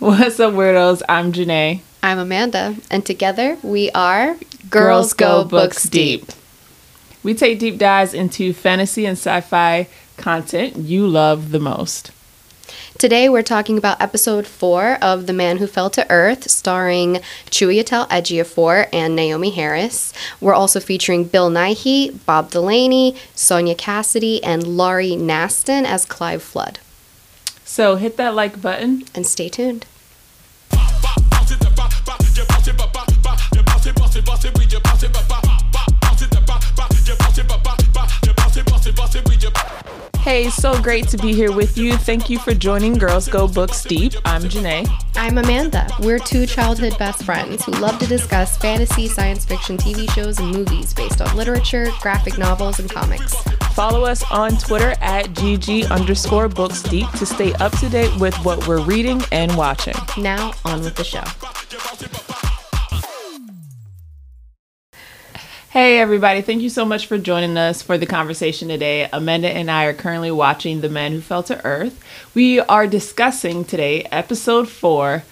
What's up, weirdos? I'm Janae. I'm Amanda, and together we are Girls Go Books Deep. We take deep dives into fantasy and sci fi content you love the most. Today we're talking about episode four of The Man Who Fell to Earth, starring Chiwetel Ejiofor and Naomie Harris. We're also featuring Bill Nighy, Rob Delaney, Sonya Cassidy, and Laurie Kynaston as Clive Flood. So hit that like button. And stay tuned. Hey, so great to be here with you. Thank you for joining Girls Go Books Deep. I'm Janae. I'm Amanda. We're two childhood best friends who love to discuss fantasy, science fiction TV shows, and movies based on literature, graphic novels, and comics. Follow us on Twitter at GG underscore books deep to stay up to date with what we're reading and watching. Now, on with the show. Hey, everybody. Thank you so much for joining us for the conversation today. Amanda and I are currently watching The Man Who Fell to Earth. We are discussing today episode four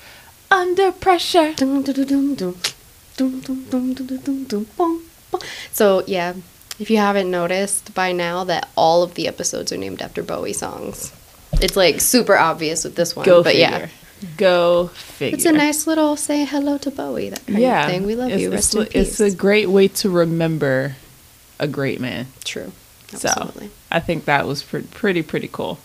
Under Pressure. So, yeah, if you haven't noticed by now that all of the episodes are named after Bowie songs, it's like super obvious with this one. Go but figure. yeah. Go figure. It's a nice little say hello to Bowie, that kind yeah, of thing. We love it's, you. It's, Rest in it's a great way to remember a great man. True. So Absolutely. I think that was pre- pretty, pretty cool.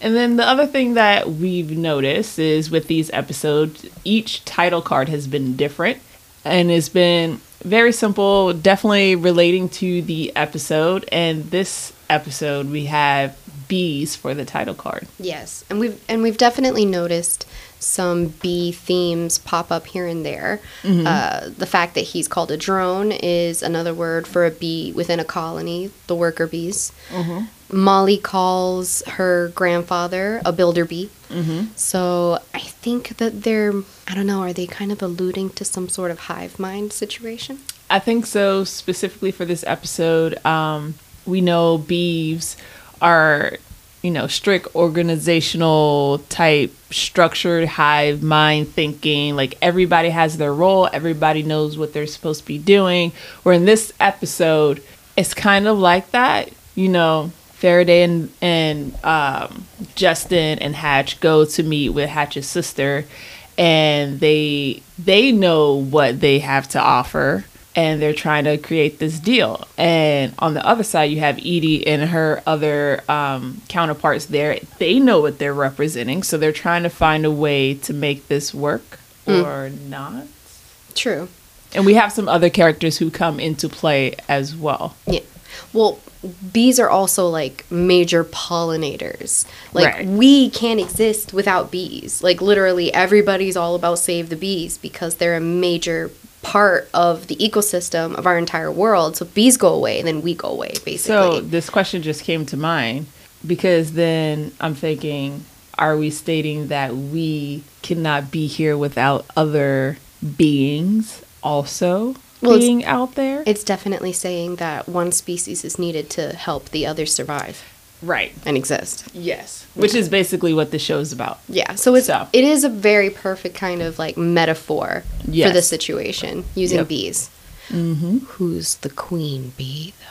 And then the other thing that we've noticed is with these episodes, each title card has been different and it's been very simple, definitely relating to the episode. And this episode, we have bees for the title card. Yes, and we've and we've definitely noticed some bee themes pop up here and there. Mm-hmm. Uh, the fact that he's called a drone is another word for a bee within a colony, the worker bees. Mm-hmm. Molly calls her grandfather a builder bee. Mm-hmm. So I think that they're I don't know, are they kind of alluding to some sort of hive mind situation? I think so, specifically for this episode. Um, we know bees are, you know, strict organizational type, structured hive mind thinking. Like everybody has their role, everybody knows what they're supposed to be doing. Where in this episode, it's kind of like that, you know. Faraday and and um, Justin and Hatch go to meet with Hatch's sister, and they they know what they have to offer and they're trying to create this deal and on the other side you have edie and her other um, counterparts there they know what they're representing so they're trying to find a way to make this work or not True. and we have some other characters who come into play as well Yeah. Well, bees are also like major pollinators. Like Right. we can't exist without bees. Like literally everybody's all about save the bees because they're a major part of the ecosystem of our entire world. So bees go away, then we go away basically. so this question just came to mind because then i'm thinking are we stating that we cannot be here without other beings also Well, being out there it's definitely saying that one species is needed to help the other survive right and exist. Yes, which is basically what the show's about. Yeah, so it's So. it is a very perfect kind of like metaphor for the situation using Yep. bees. Mm-hmm. Who's the queen bee though?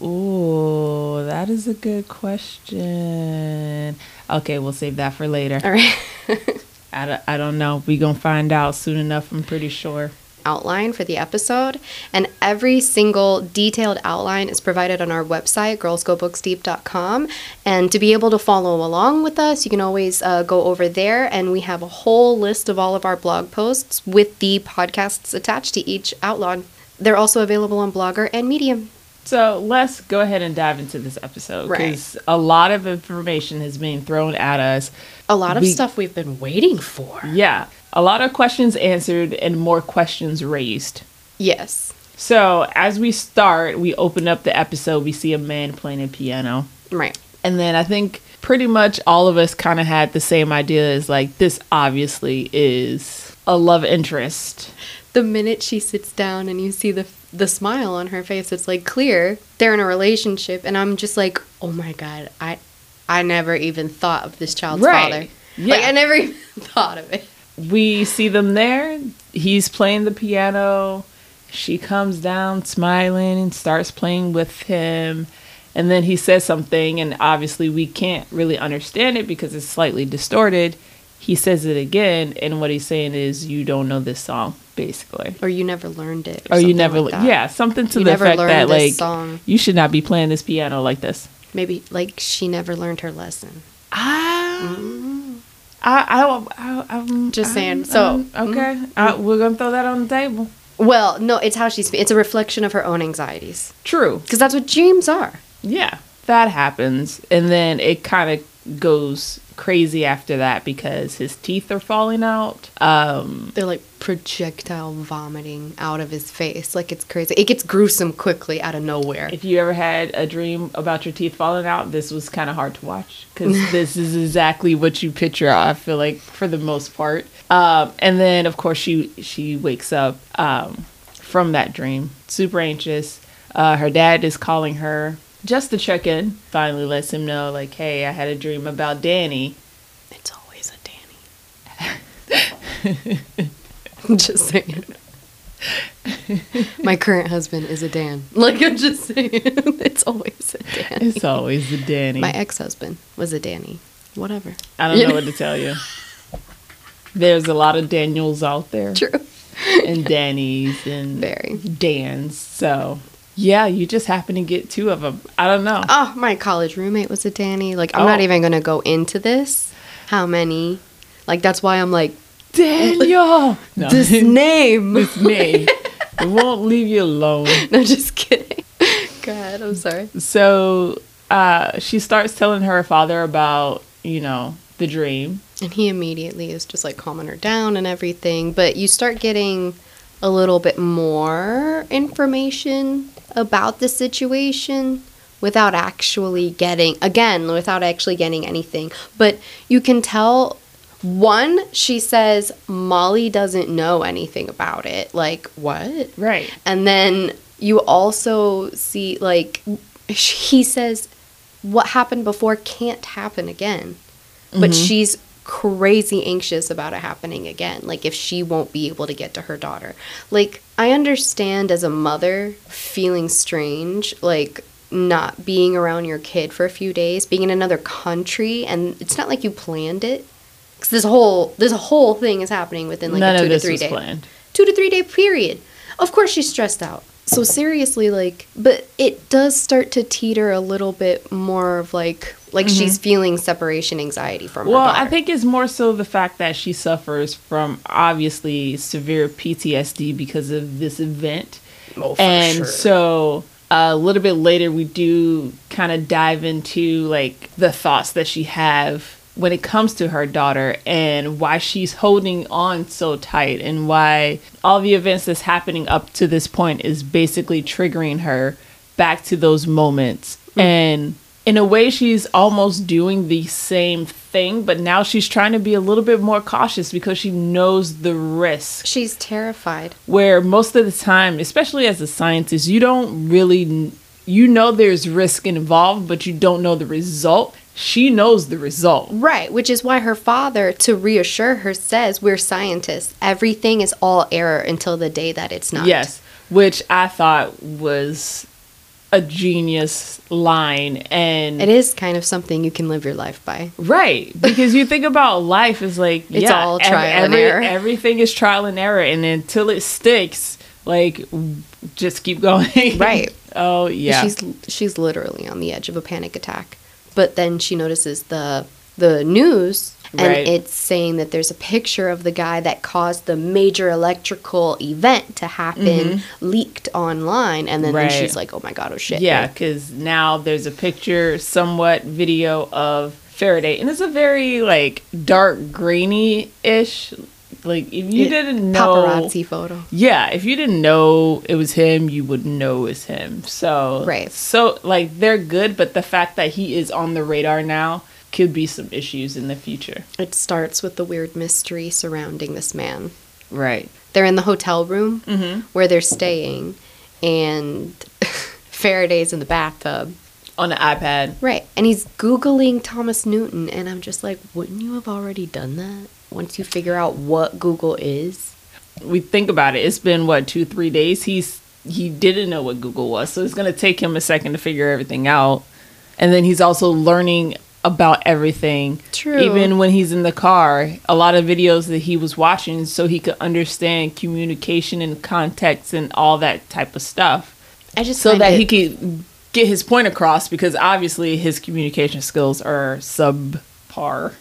oh that is a good question. Okay, we'll save that for later. All right. I don't, I don't know. We gonna find out soon enough. I'm pretty sure. Outline for the episode, and every single detailed outline is provided on our website, girlsgobooksdeep.com. And to be able to follow along with us, you can always uh, go over there, and we have a whole list of all of our blog posts with the podcasts attached to each outline. They're also available on Blogger and Medium. So let's go ahead and dive into this episode Right. because a lot of information has been thrown at us. A lot of We- stuff we've been waiting for. Yeah, a lot of questions answered and more questions raised. Yes. So as we start, we open up the episode. We see a man playing a piano. Right. And then I think pretty much all of us kind of had the same idea as like, this obviously is a love interest. the minute she sits down and you see the the smile on her face, it's like clear they're in a relationship, and I'm just like, oh my god, I I never even thought of this child's father. Yeah. Like I never even thought of it. We see them there. He's playing the piano. She comes down smiling and starts playing with him. And then he says something, and obviously we can't really understand it because it's slightly distorted. He says it again, and what he's saying is, You don't know this song, basically. Or you never learned it. Or you never, like that. yeah, something to You the effect that, like, song. you should not be playing this piano like this. Maybe like she never learned her lesson. Ah. I, I, I, I'm Just saying. I'm- So- I'm- okay, mm-hmm. I, we're gonna throw that on the table. Well, no, it's how she's. It's a reflection of her own anxieties. True. Because that's what dreams are. Yeah, that happens, and then it kind of goes crazy after that because his teeth are falling out. Um, They're like projectile vomiting out of his face. Like it's crazy. It gets gruesome quickly out of nowhere. if you ever had a dream about your teeth falling out, this was kind of hard to watch because this is exactly what you picture. I feel like for the most part, um, and then of course she she wakes up um, from that dream, super anxious. Uh, her dad is calling her just to check in. Finally, lets him know like, "Hey, I had a dream about Danny." It's always a Danny. I'm just saying. My current husband is a Dan. Like I'm just saying, it's always a Dan. It's always a Danny. My ex-husband was a Danny. Whatever. I don't know what to tell you. There's a lot of Daniels out there True. and Dannys and Very. Dans. So, yeah, you just happen to get two of them. I don't know. Oh, my college roommate was a Danny. Like I'm not Oh. even gonna go into this. How many? Like that's why I'm like Daniel! No, this name. this name. It won't leave you alone. no, just kidding. Go ahead. I'm sorry. So, uh, she starts telling her father about, you know, the dream. And he immediately is just like calming her down and everything. But you start getting a little bit more information about the situation without actually getting, again, without actually getting anything. But you can tell, one, she says Molly doesn't know anything about it. Like, what? Right. And then you also see, like, he says, what happened before can't happen again. But mm-hmm. she's crazy anxious about it happening again. Like, if she won't be able to get to her daughter. Like, I understand as a mother feeling strange, like, not being around your kid for a few days, being in another country, and it's not like you planned it. Because this whole this whole thing is happening within like None a two to three day planned. two to three day period. Of course, she's stressed out. So seriously, like, but it does start to teeter a little bit more of like, like she's feeling separation anxiety from her Mm-hmm. Well. I think it's more so the fact that she suffers from obviously severe PTSD because of this event. Oh, for and sure. so a little bit later we do kind of dive into like the thoughts that she have when it comes to her daughter and why she's holding on so tight and why all the events that's happening up to this point is basically triggering her back to those moments and in a way she's almost doing the same thing but now she's trying to be a little bit more cautious because she knows the risk she's terrified. where most of the time, especially as a scientist, you don't really you know there's risk involved, but you don't know the result. She knows the result. Right, which is why her father, to reassure her, says, We're scientists. Everything is all error until the day that it's not. Yes, which I thought was a genius line and It is kind of something you can live your life by. Right, because you think about life is like It's yeah, all trial and error. Everything is trial and error, and until it sticks, like just keep going. Right. oh yeah. She's she's literally on the edge of a panic attack. But then she notices the the news and Right. it's saying that there's a picture of the guy that caused the major electrical event to happen leaked online and then, then Mm-hmm. She's like, "Oh my god, oh shit." Yeah, because now there's a picture, somewhat video of Faraday, and it's a very like dark grainy ish. Like if you Yeah, didn't know, Paparazzi photo. yeah, if you didn't know it was him, you would know it's him. So Right. so like they're good, but the fact that he is on the radar now could be some issues in the future. It starts with the weird mystery surrounding this man. Right. They're in the hotel room Mm-hmm. where they're staying and Faraday's in the bathtub on an iPad. Right. And he's Googling Thomas Newton. And I'm just like, wouldn't you have already done that once you figure out what Google is? We think about it. It's been what two, three days. He's he didn't know what Google was, so it's gonna take him a second to figure everything out. And then he's also learning about everything. True. Even when he's in the car, a lot of videos that he was watching so he could understand communication and context and all that type of stuff. I just So that it- he could get his point across because obviously his communication skills are subpar.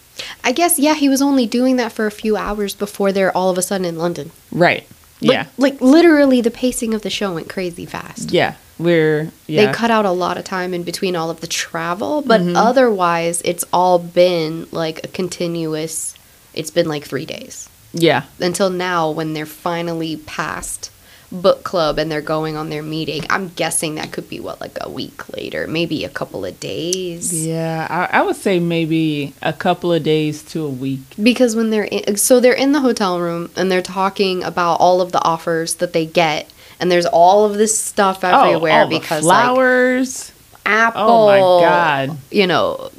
I guess, yeah, he was only doing that for a few hours before they're all of a sudden in London. Right. Like- Yeah. Like, literally, the pacing of the show went crazy fast. Yeah. We're yeah. They cut out a lot of time in between all of the travel, but Mm-hmm. otherwise, it's all been like a continuous, it's been like three days. yeah. Until now, when they're finally past book club and they're going on their meeting. I'm guessing that could be what, like a week later, maybe a couple of days. Yeah, I, I would say maybe a couple of days to a week. Because when they're in, so they're in the hotel room and they're talking about all of the offers that they get, and there's all of this stuff everywhere oh, because like flowers. Apple. Oh my God. You know,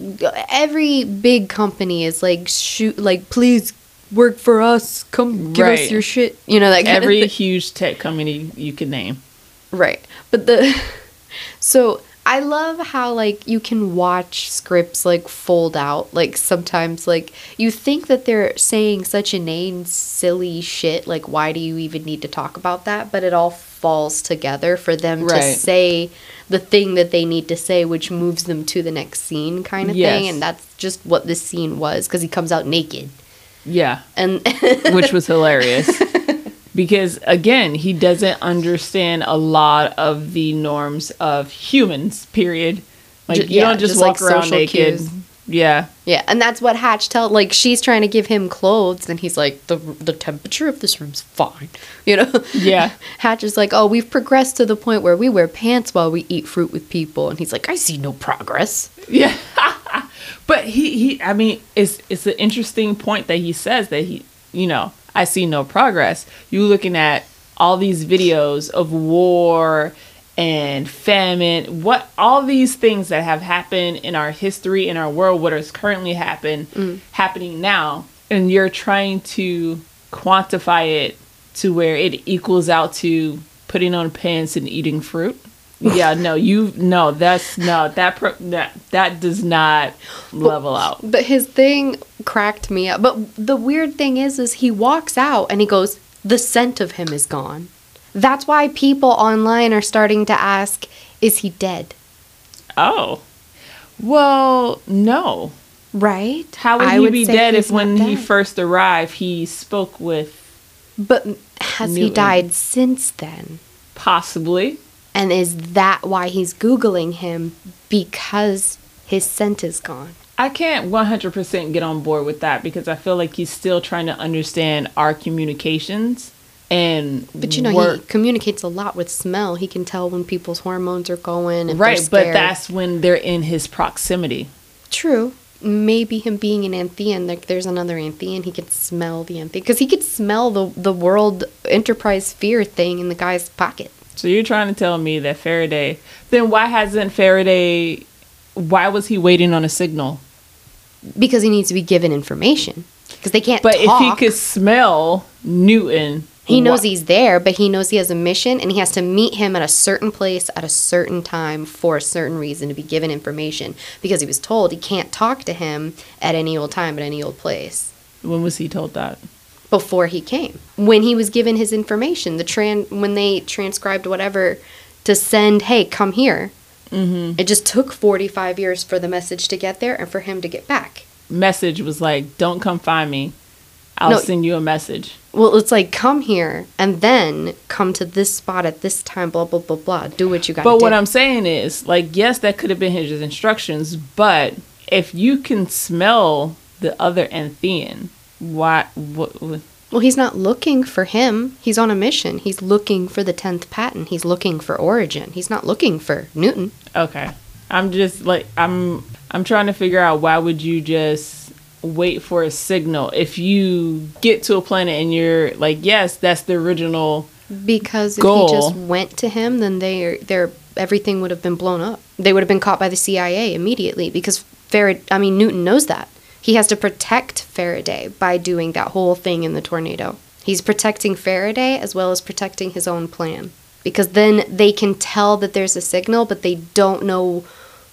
every big company is like shoot, like please work for us. Come give us your shit. You know that kind Every of thing. huge tech company you can name. Right. But the so I love how like you can watch scripts like fold out. Like sometimes like you think that they're saying such inane silly shit like why do you even need to talk about that? But it all falls together for them to say the thing that they need to say which moves them to the next scene kind of thing and that's just what this scene was cuz he comes out naked. Yeah, And which was hilarious. Because again, he doesn't understand a lot of the norms of humans, period. Like Ju- you yeah, don't just, just, like, walk around social naked. cues. Yeah. Yeah, and that's what Hatch tell like she's trying to give him clothes and he's like the the temperature of this room's fine. You know? Yeah. Hatch is like, "Oh, we've progressed to the point where we wear pants while we eat fruit with people." And he's like, "I see no progress." Yeah. but he, he I mean, it's it's an interesting point that he says that he you know, I see no progress. You looking at all these videos of war and famine, what all these things that have happened in our history, in our world, what is currently happen mm. happening now, and you're trying to quantify it to where it equals out to putting on pants and eating fruit. Yeah, no, you no, that's no that pro, that that does not level out. But his thing cracked me up. But the weird thing is is he walks out and he goes, "The scent of him is gone." That's why people online are starting to ask, "Is he dead?" Oh, well, no. Right? How would I he be dead if when he first arrived he spoke with But has he died since then? possibly? And is that why he's Googling him? Because his scent is gone. I can't 100% get on board with that because I feel like he's still trying to understand our communications and But you know, work. he communicates a lot with smell. He can tell when people's hormones are going. And right, but that's when they're in his proximity. true. Maybe him being an Anthean, like there's another Anthean, he could smell the Anthean. Because he could smell the, the World Enterprise fear thing in the guy's pocket. So you're trying to tell me that Faraday, then why hasn't Faraday, why was he waiting on a signal? Because he needs to be given information. Because they can't But if he could smell Newton, He knows wh- he's there, but he knows he has a mission and he has to meet him at a certain place at a certain time for a certain reason to be given information because he was told he can't talk to him at any old time at any old place When was he told that? before he came. When he was given his information, the tran when they transcribed whatever to send, "Hey, come here." Mm-hmm. It just took 45 years for the message to get there and for him to get back. Message was like, "Don't come find me. I'll No. send you a message." Well, it's like come here and then come to this spot at this time blah blah blah blah. Do what you got to But do. what I'm saying is, like, yes, that could have been his instructions, but if you can smell the other Anthean, why? What? what Well, he's not looking for him. He's on a mission. He's looking for the 10th patent. He's looking for Origin. He's not looking for Newton. okay, I'm just like I'm. I'm trying to figure out why would you just wait for a signal if you get to a planet and you're like, yes, that's the original. Because if Goal. he just went to him, then they're they're everything would have been blown up. They would have been caught by the CIA immediately because Faraday, I mean, Newton knows that. He has to protect Faraday by doing that whole thing in the tornado. He's protecting Faraday as well as protecting his own plan. Because then they can tell that there's a signal, but they don't know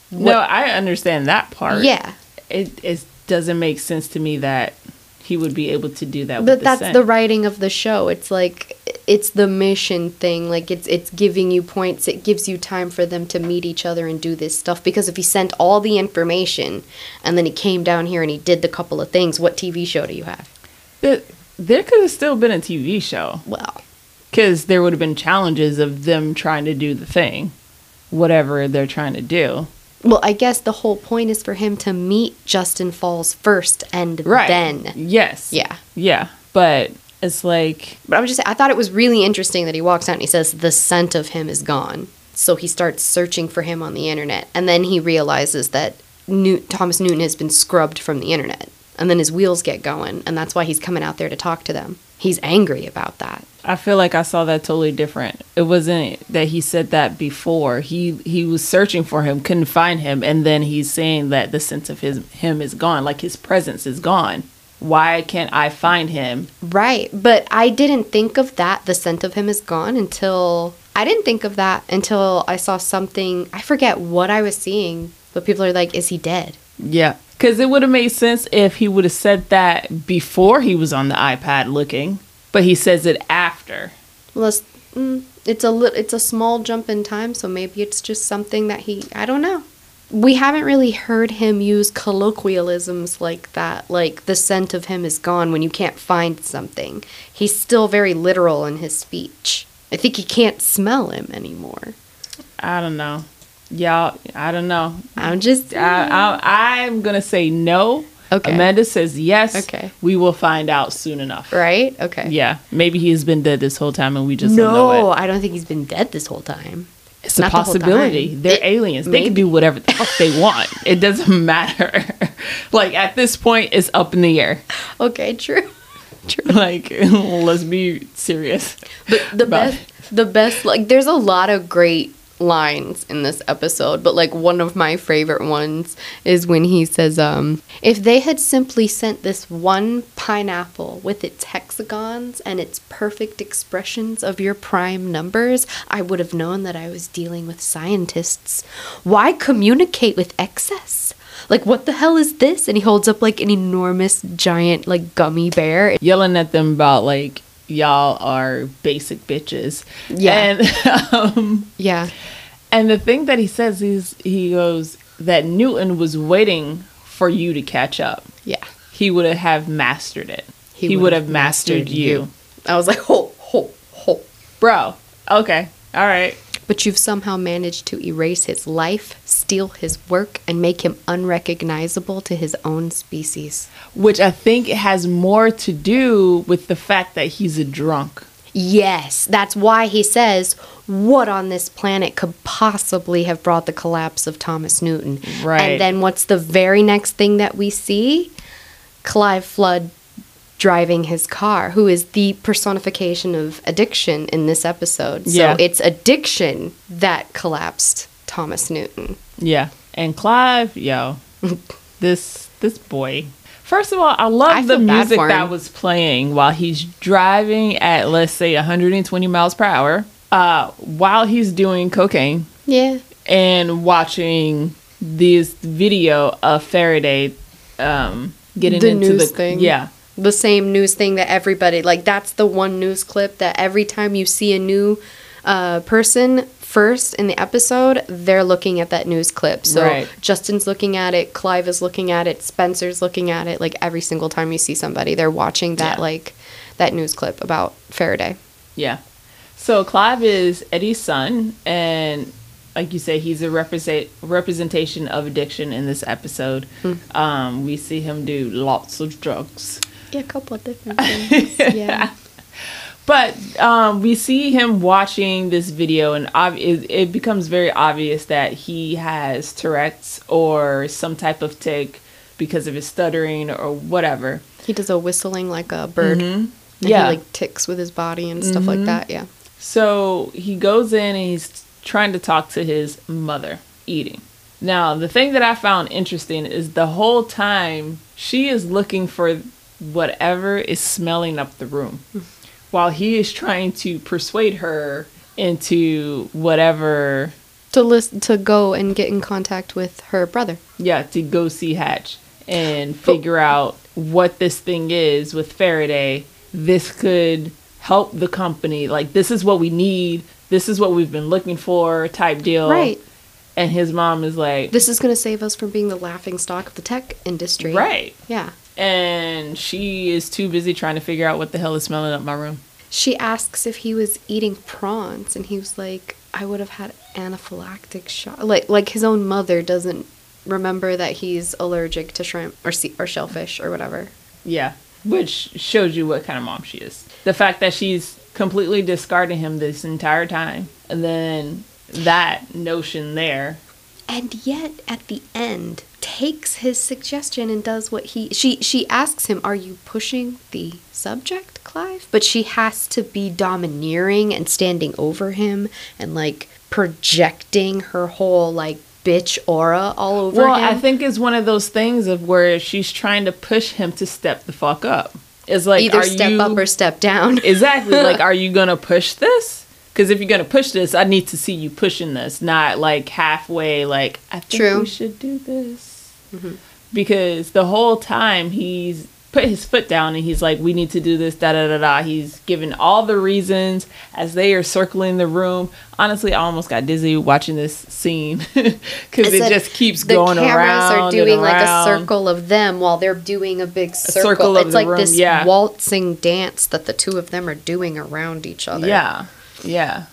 what. no, I understand that part. yeah. It, it doesn't make sense to me that he would be able to do that. with But the that's scent. the writing of the show. It's like it's the mission thing. Like it's it's giving you points. It gives you time for them to meet each other and do this stuff. Because if he sent all the information and then he came down here and he did the couple of things, what TV show do you have? There, there could have still been a TV show Well, because there would have been challenges of them trying to do the thing, whatever they're trying to do. Well, I guess the whole point is for him to meet Justin Falls first and Right. then. Yes. Yeah. Yeah. But it's like But I'm just I thought it was really interesting that he walks out and he says the scent of him is gone. So he starts searching for him on the internet and then he realizes that Newt, Thomas Newton has been scrubbed from the internet. And then his wheels get going and that's why he's coming out there to talk to them. He's angry about that. I feel like I saw that totally different. It wasn't that he said that before. He he was searching for him, couldn't find him, and then he's saying that the sense of his him is gone, like his presence is gone. Why can't I find him? Right. But I didn't think of that the scent of him is gone until I didn't think of that until I saw something I forget what I was seeing, but people are like is he dead? Yeah, because it would have made sense if he would have said that before he was on the iPad looking, but he says it after. Well, it's, mm, it's a li- it's a small jump in time, so maybe it's just something that he I don't know. We haven't really heard him use colloquialisms like that, like the scent of him is gone when you can't find something. He's still very literal in his speech. I think he can't smell him anymore. I don't know. Y'all, I don't know. I'm just I, I, I'm gonna say no. Okay. Amanda says yes. Okay. We will find out soon enough. right. Okay. Yeah. Maybe he has been dead this whole time and we just don't know No, it. I don't think he's been dead this whole time. It's a not the whole possibility. time. They're It- aliens. They can do whatever the fuck they want. It doesn't matter. like at this point, it's up in the air. Okay, true. True. Like let's be serious. But the best, the best, like, there's a lot of great lines in this episode, but like one of my favorite ones is when he says, um, if they had simply sent this one pineapple with its hexagons and its perfect expressions of your prime numbers, I would have known that I was dealing with scientists. Why communicate with excess? Like, what the hell is this? And he holds up like an enormous, giant, like gummy bear. Yelling at them about like y'all are basic bitches. Yeah. And um, Yeah. and the thing that he says is he goes that Newton was waiting for you to catch up. Yeah. He would have mastered it. He, would would have mastered, you. I was like, ho, ho, ho. Bro, okay. All right. But you've somehow managed to erase his life, steal his work, and make him unrecognizable to his own species. Which I think has more to do with the fact that he's a drunk. Yes, that's why he says, What on this planet could possibly have brought the collapse of Thomas Newton? Right. And then what's the very next thing that we see? Clive Flood driving his car, who is the personification of addiction in this episode. So Yeah. it's addiction that collapsed Thomas Newton. Yeah. And Clive, yo, this this boy. First of all, I love I the music that was playing while he's driving at let's say 120 miles per hour, uh, while he's doing cocaine Yeah. and watching this video of Faraday um, getting The into news the thing. Yeah, the same news thing that everybody like that's the one news clip that every time you see a new uh, person first in the episode they're looking at that news clip so Right. justin's looking at it clive is looking at it spencer's looking at it like every single time you see somebody they're watching that Yeah. like that news clip about faraday yeah. So Clive is Eddie's son, and like you say, he's a represent representation of addiction in this episode. Hmm. Um, we see him do lots of drugs. Yeah a couple of different things. Yeah. But um, we see him watching this video, and ob- it, it becomes very obvious that he has Tourette's or some type of tic because of his stuttering or whatever. he does a whistling like a bird. And Yeah. he like ticks with his body and stuff like that. Yeah. So he goes in and he's trying to talk to his mother, eating. Now, the thing that I found interesting is the whole time she is looking for whatever is smelling up the room while he is trying to persuade her into whatever To list to go and get in contact with her brother. yeah to go see hatch and figure out what this thing is with faraday this could help the company like this is what we need this is what we've been looking for type deal Right. and his mom is like This is gonna save us from being the laughing stock of the tech industry. right Yeah. And she is too busy trying to figure out what the hell is smelling up my room She asks if he was eating prawns, and he was like, "I would have had anaphylactic shock." Like, like his own mother doesn't remember that he's allergic to shrimp or sea- or shellfish or whatever. Yeah, which shows you what kind of mom she is. The fact that she's completely discarding him this entire time, and then that notion there. And yet, at the end, takes his suggestion and does what he she she asks him, "Are you pushing the subject, Clive?" But she has to be domineering and standing over him and like projecting her whole like bitch aura all over Well, him. I think it's one of those things of where she's trying to push him to step the fuck up. It's like either step you, up or step down. exactly like are you gonna push this? Because if you're gonna push this, I need to see you pushing this, not like halfway. Like I think True. we should do this. Because the whole time he's put his foot down and he's like, "We need to do this." Da da da da. He's given all the reasons as they are circling the room. Honestly, I almost got dizzy watching this scene because it just keeps going around. the cameras are doing like a circle of them while they're doing a big circle. circle it's like room, this yeah. waltzing dance that the two of them are doing around each other. Yeah, yeah.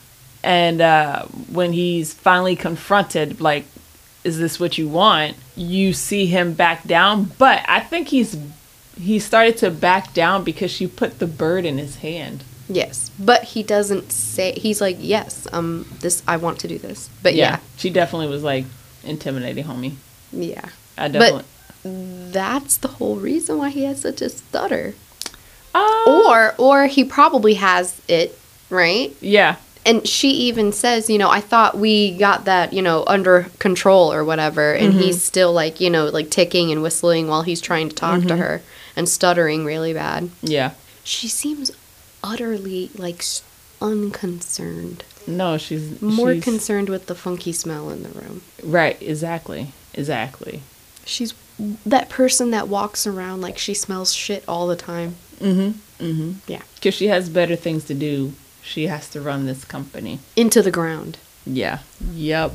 And uh, when he's finally confronted, like, is this what you want? You see him back down, but I think he's he started to back down because she put the bird in his hand. Yes, but he doesn't say. He's like, yes, um, this I want to do this. But yeah, she definitely was like intimidating, homie. yeah, I definitely. But that's the whole reason why he has such a stutter. Uh, Or, or he probably has it right. yeah, and she even says, you know, I thought we got that, you know, under control or whatever, and Mm-hmm. he's still like, you know, like ticking and whistling while he's trying to talk Mm-hmm. to her and stuttering really bad. yeah. She seems utterly like unconcerned, No, she's more she's, concerned with the funky smell in the room. right. Exactly, exactly. She's that person that walks around like she smells shit all the time. Mm-hmm. Mm-hmm. Yeah. Because she has better things to do. She has to run this company. Into the ground. Yeah. Yep.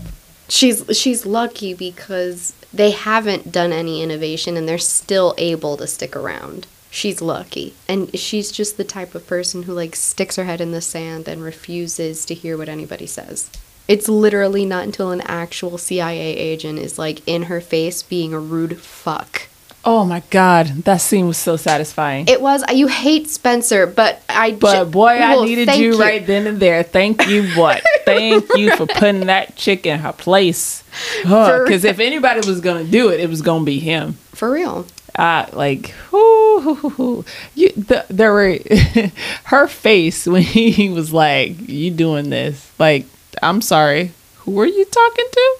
She's she's lucky because they haven't done any innovation and they're still able to stick around. She's lucky. And she's just the type of person who like sticks her head in the sand and refuses to hear what anybody says. It's literally not until an actual CIA agent is like in her face being a rude fuck. Oh my god, that scene was so satisfying. It was you hate Spencer, but I just but ju- boy, I Well, needed thank you, right then and there. Thank you, what? Thank you for putting that chick in her place. Because if anybody was gonna do it, it was gonna be him. For real. Uh, like, whoo, hoo, hoo, hoo. you, the, there were her face when he was like, "You doing this?" Like, I'm sorry, who are you talking to?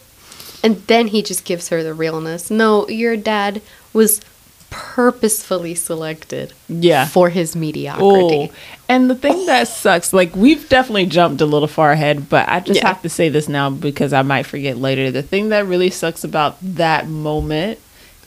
And then he just gives her the realness. No, your dad was purposefully selected Yeah. for his mediocrity. Oh, and the thing that sucks, like we've definitely jumped a little far ahead, but I just Yeah. have to say this now because I might forget later. The thing that really sucks about that moment,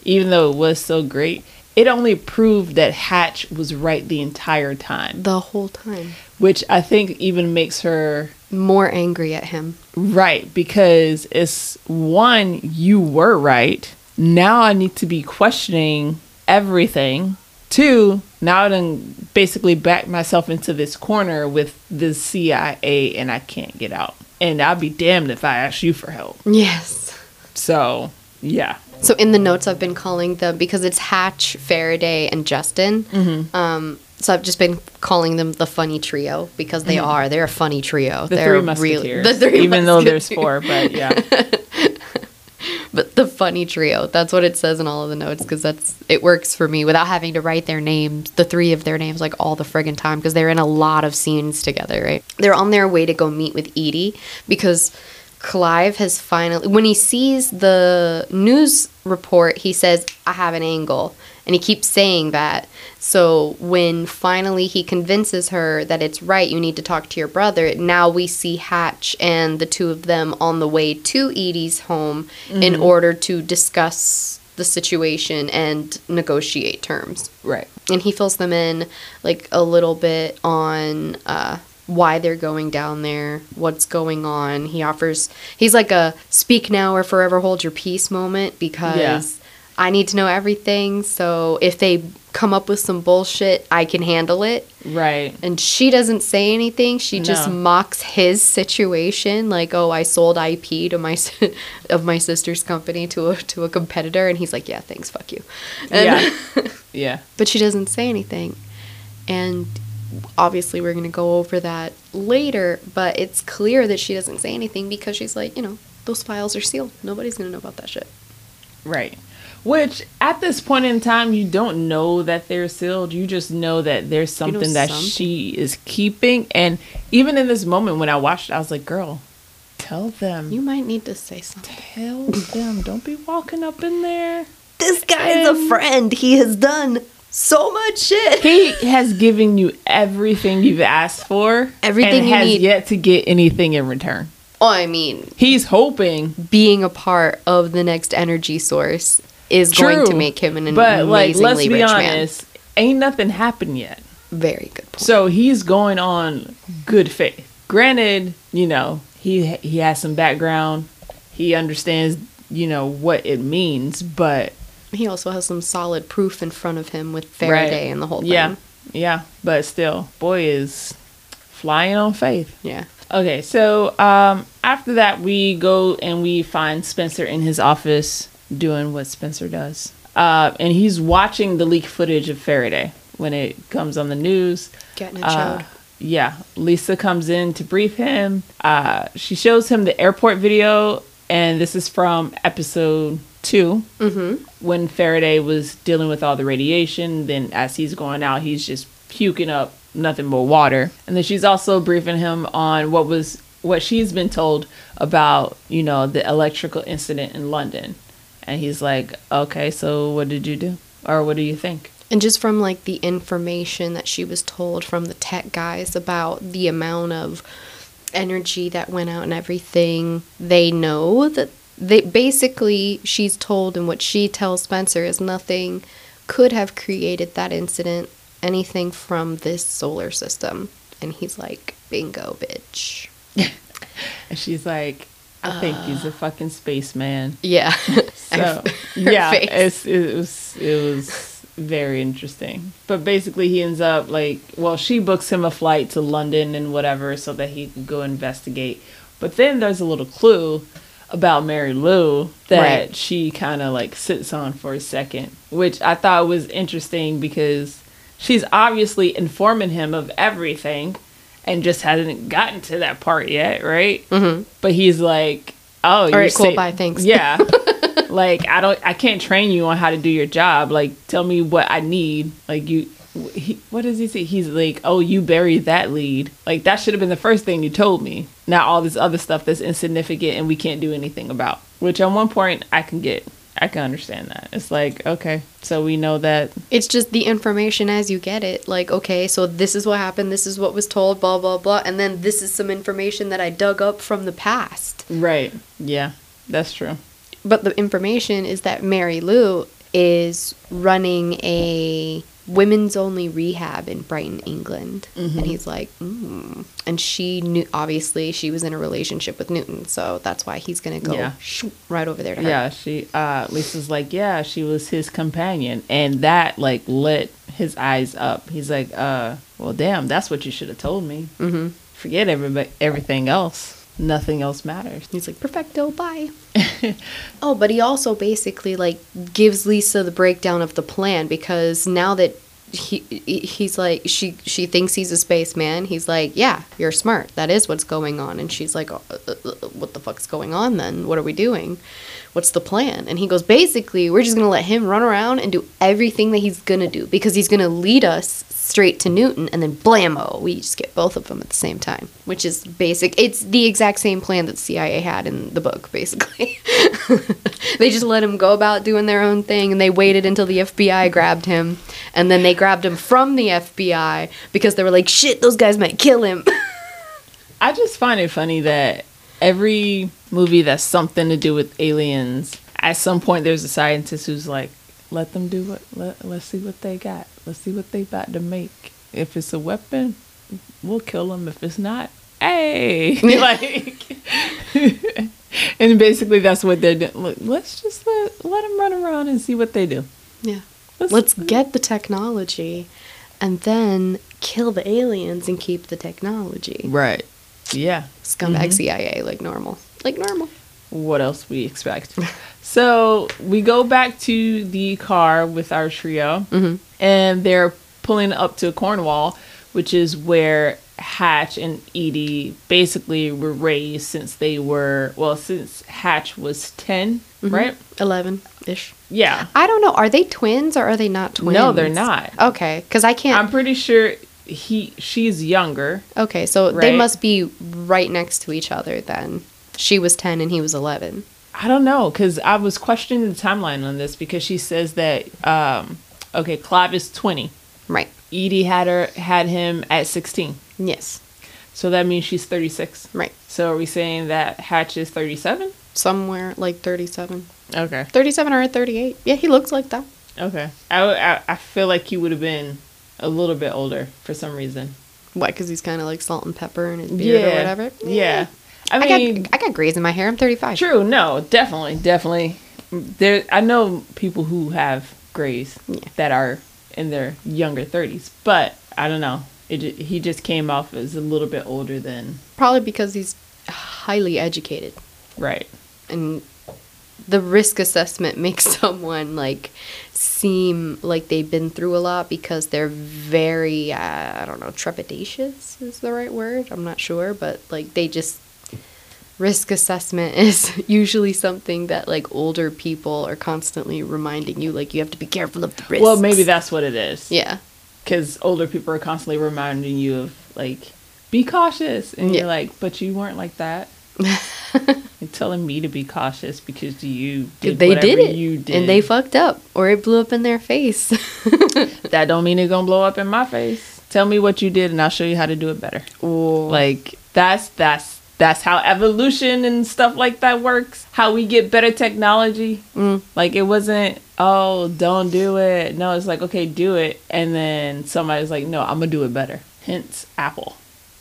even though it was so great, it only proved that Hatch was right the entire time, The whole time. which I think even makes her More angry at him. right because it's one, you were right. Now I need to be questioning everything. Two, now I done basically back myself into this corner with the CIA and I can't get out. And I'll be damned if I ask you for help. Yes. So, yeah. So in the notes, I've been calling them because it's Hatch, Faraday, and Justin. Mm-hmm. Um, so I've just been calling them the funny trio because they are. They're a funny trio. Mm-hmm. The They're three really- the three even though there's musketeers. four, but yeah. but the funny trio. That's what it says in all of the notes because that's it works for me without having to write their names, the three of their names, like all the friggin' time because they're in a lot of scenes together. Right? They're on their way to go meet with Edie because Clive has finally, when he sees the news report, he says, I have an angle. And he keeps saying that. So when finally he convinces her that it's right, you need to talk to your brother, now we see Hatch and the two of them on the way to Edie's home in order to discuss the situation and negotiate terms Right. and he fills them in like a little bit on uh, why they're going down there, what's going on. He offers he's like a speak now or forever hold your peace moment because. I need to know everything. So if they come up with some bullshit, I can handle it. Right. And she doesn't say anything. She just mocks his situation, like, "Oh, I sold IP to my of my sister's company to a to a competitor," and he's like, "Yeah, thanks, fuck you." And- Yeah. yeah. but she doesn't say anything. And obviously, we're going to go over that later, but it's clear that she doesn't say anything because she's like, you know, those files are sealed. Nobody's going to know about that shit. Right. Which at this point in time, you don't know that they're sealed. You just know that there's You know something that something. she is keeping. And even in this moment when I watched it, I was like, girl, tell them. You might need to say something. tell them. Don't be walking up in there. This guy's a friend. He has done so much shit. He has given you everything you've asked for. Everything and you has need. yet to get anything in return. Oh, I mean, He's hoping being a part of the next energy source is going to make him an but like let's be rich honest, ain't nothing happened yet. Very good point. So he's going on good faith. Granted, you know, he he has some background. He understands, you know, what it means, but He also has some solid proof in front of him with Faraday and the whole thing. yeah. Yeah, but still, boy is flying on faith. Yeah. Okay, so um after that we go and we find Spencer in his office doing what Spencer does. Uh and he's watching the leak footage of Faraday when it comes on the news. Getting it Uh, yeah, Lisa comes in to brief him. Uh, she shows him the airport video, and this is from episode 2 Mm-hmm. when Faraday was dealing with all the radiation. Then, as he's going out, he's just puking up nothing but water. And then she's also briefing him on what was what she's been told about, you know, the electrical incident in London. And he's like, "Okay, so what did you do, or what do you think?" And just from like the information that she was told from the tech guys about the amount of energy that went out and everything, they know that they basically she's told and what she tells Spencer is nothing could have created that incident anything from this solar system. And he's like, "Bingo, bitch." And she's like, "I think he's a fucking spaceman." Yeah. So yeah, it's, it was it was very interesting. But basically, he ends up like, well, she books him a flight to London and whatever, so that he can go investigate. But then there's a little clue about Mary Lou that Right. she kind of like sits on for a second, which I thought was interesting because she's obviously informing him of everything and just hasn't gotten to that part yet, right? Mhm. But he's like, "Oh, you're right, cool, sa- bye, thanks." Yeah, like I don't, I can't train you on how to do your job. Like, tell me what I need. Like you, he, what does he say? He's like, "Oh, you buried that lead. Like that should have been the first thing you told me. Not all this other stuff that's insignificant and we can't do anything about." Which on one point I can get. I can understand that. It's like, okay, so we know that It's just the information as you get it. Like, okay, so this is what happened, this is what was told, blah, blah, blah. And then this is some information that I dug up from the past. right. Yeah, that's true. But the information is that Mary Lou is running a women's only rehab in Brighton, England. And he's like, mm. And she knew, obviously, she was in a relationship with Newton. So that's why he's going to go Yeah. shoo, right over there to her. Yeah, she uh Lisa's like, yeah, she was his companion and that like lit his eyes up. He's like, uh, well damn, that's what you should have told me. hmm Forget everybody everything else. Nothing else matters. He's like, perfecto, bye. oh, but he also basically like gives Lisa the breakdown of the plan because now that he he's like she she thinks he's a spaceman. He's like, yeah, you're smart. That is what's going on. And she's like, uh, uh, uh, what the fuck's going on then? What are we doing? What's the plan? And he goes, basically, we're just gonna let him run around and do everything that he's gonna do because he's gonna lead us straight to Newton, and then blammo, we just get both of them at the same time, which is basic. It's the exact same plan that CIA had in the book, basically. they just let him go about doing their own thing, and they waited until the FBI grabbed him, and then they grabbed him from the FBI because they were like, shit, those guys might kill him. I just find it funny that every movie that's something to do with aliens, at some point there's a scientist who's like, let them do what let, let's see what they got. Let's see what they about to make. If it's a weapon, we'll kill them. If it's not, hey, like, and basically that's what they're doing. Let's just let let them run around and see what they do. yeah. Let's get the technology and then kill the aliens and keep the technology. right. Yeah. Scumbag mm-hmm. CIA, like normal. Like normal. what else we expect. so we go back to the car with our trio, mm-hmm. and they're pulling up to Cornwall, which is where Hatch and Edie basically were raised since they were well, since Hatch was 10 mm-hmm. right? 11 ish. Yeah, I don't know. Are they twins or are they not twins? No, they're not. Okay, because I can't. I'm pretty sure he she's younger. okay, so they must be right next to each other then. She was 10 and he was 11. I don't know because I was questioning the timeline on this because she says that um, okay, Clive is 20. Right. Edie had her had him at 16. Yes. So that means she's 36. Right. So are we saying that Hatch is 37? Somewhere like 37. Okay. 37 or 38. Yeah, he looks like that. Okay. I, I, I feel like he would have been a little bit older for some reason. Why? Because he's kind of like salt and pepper in his beard or whatever. Yeah. I I, mean, got I got grays in my hair. I'm 35. true. No, definitely, definitely. There, I know people who have grays Yeah. that are in their younger 30s, but I don't know. It, he just came off as a little bit older than Probably because he's highly educated. right. and the risk assessment makes someone like seem like they've been through a lot because they're very uh, i don't know trepidatious is the right word i'm not sure but like they just risk assessment is usually something that like older people are constantly reminding you like you have to be careful of the risks. Well, maybe that's what it is. yeah. Because older people are constantly reminding you of like be cautious. And Yeah. you're like but you weren't like that. You're telling me to be cautious because you did they did it you did and they fucked up or it blew up in their face. That don't mean it's gonna blow up in my face. Tell me what you did and i'll show you how to do it better. Like that's that's that's how evolution and stuff like that works how we get better technology Mm. like it wasn't oh don't do it no it's like okay do it and then somebody's like no i'm gonna do it better hence apple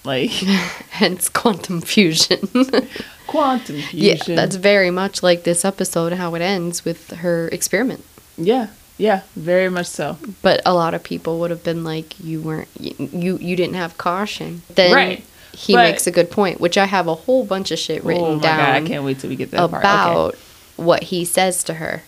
like hence quantum fusion quantum fusion. Yeah, that's very much like this episode, how it ends with her experiment. yeah yeah very much so But a lot of people would have been like, "You weren't, you, you, you didn't have caution." Then Right. He But- makes a good point, which I have a whole bunch of shit written down. oh my down god i can't wait till we get that part about okay. what he says to her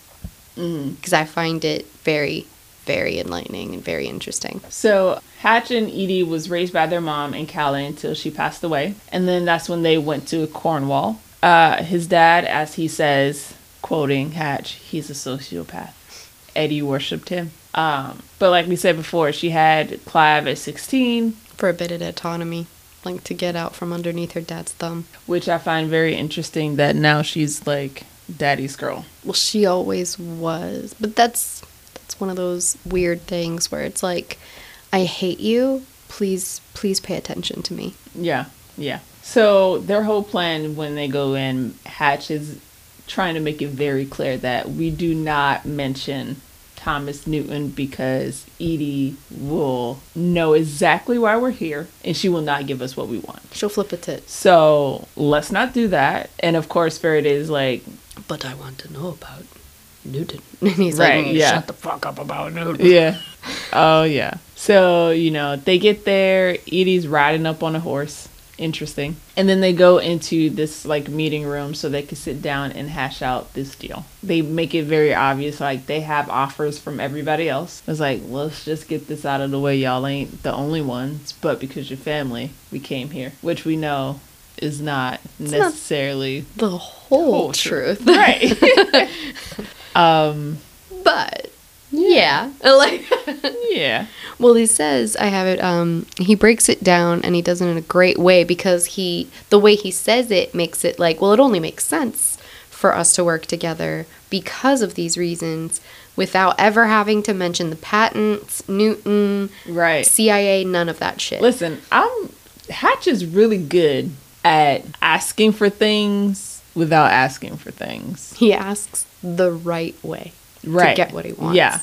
Mm. because I find it very, very enlightening and very interesting. So Hatch and Edie was raised by their mom in Cali until she passed away, and then that's when they went to Cornwall. Uh, his dad, as he says, quoting Hatch, he's a sociopath. Edie worshipped him. Um, but like we said before, she had Clive at 16, For a bit of autonomy, like to get out from underneath her dad's thumb. which I find very interesting that now she's like daddy's girl. Well, she always was, but that's that's one of those weird things where it's like, I hate you. Please, please pay attention to me. Yeah, yeah. So their whole plan when they go in, Hatch is trying to make it very clear that we do not mention Thomas Newton because Edie will know exactly why we're here and she will not give us what we want. She'll flip a tit. So let's not do that. And of course, Faraday is like, But I want to know about Newton. And he's Right, like, yeah. shut the fuck up about Newton. yeah. Oh, yeah. So, you know, they get there. Edie's riding up on a horse. Interesting. And then they go into this like meeting room so they can sit down and hash out this deal. They make it very obvious like they have offers from everybody else. It's like, let's just get this out of the way. Y'all ain't the only ones, but because you're family, we came here, which we know is not not- necessarily The whole whole truth. right. um But Yeah. Like Yeah. Well, he says I have it. Um, he breaks it down and he does it in a great way because he, the way he says it, makes it like, well, it only makes sense for us to work together because of these reasons, without ever having to mention the patents, Newton, Right. CIA, none of that shit. Listen, I'm Hatch is really good at asking for things without asking for things. He asks the right way Right. to get what he wants. Yeah.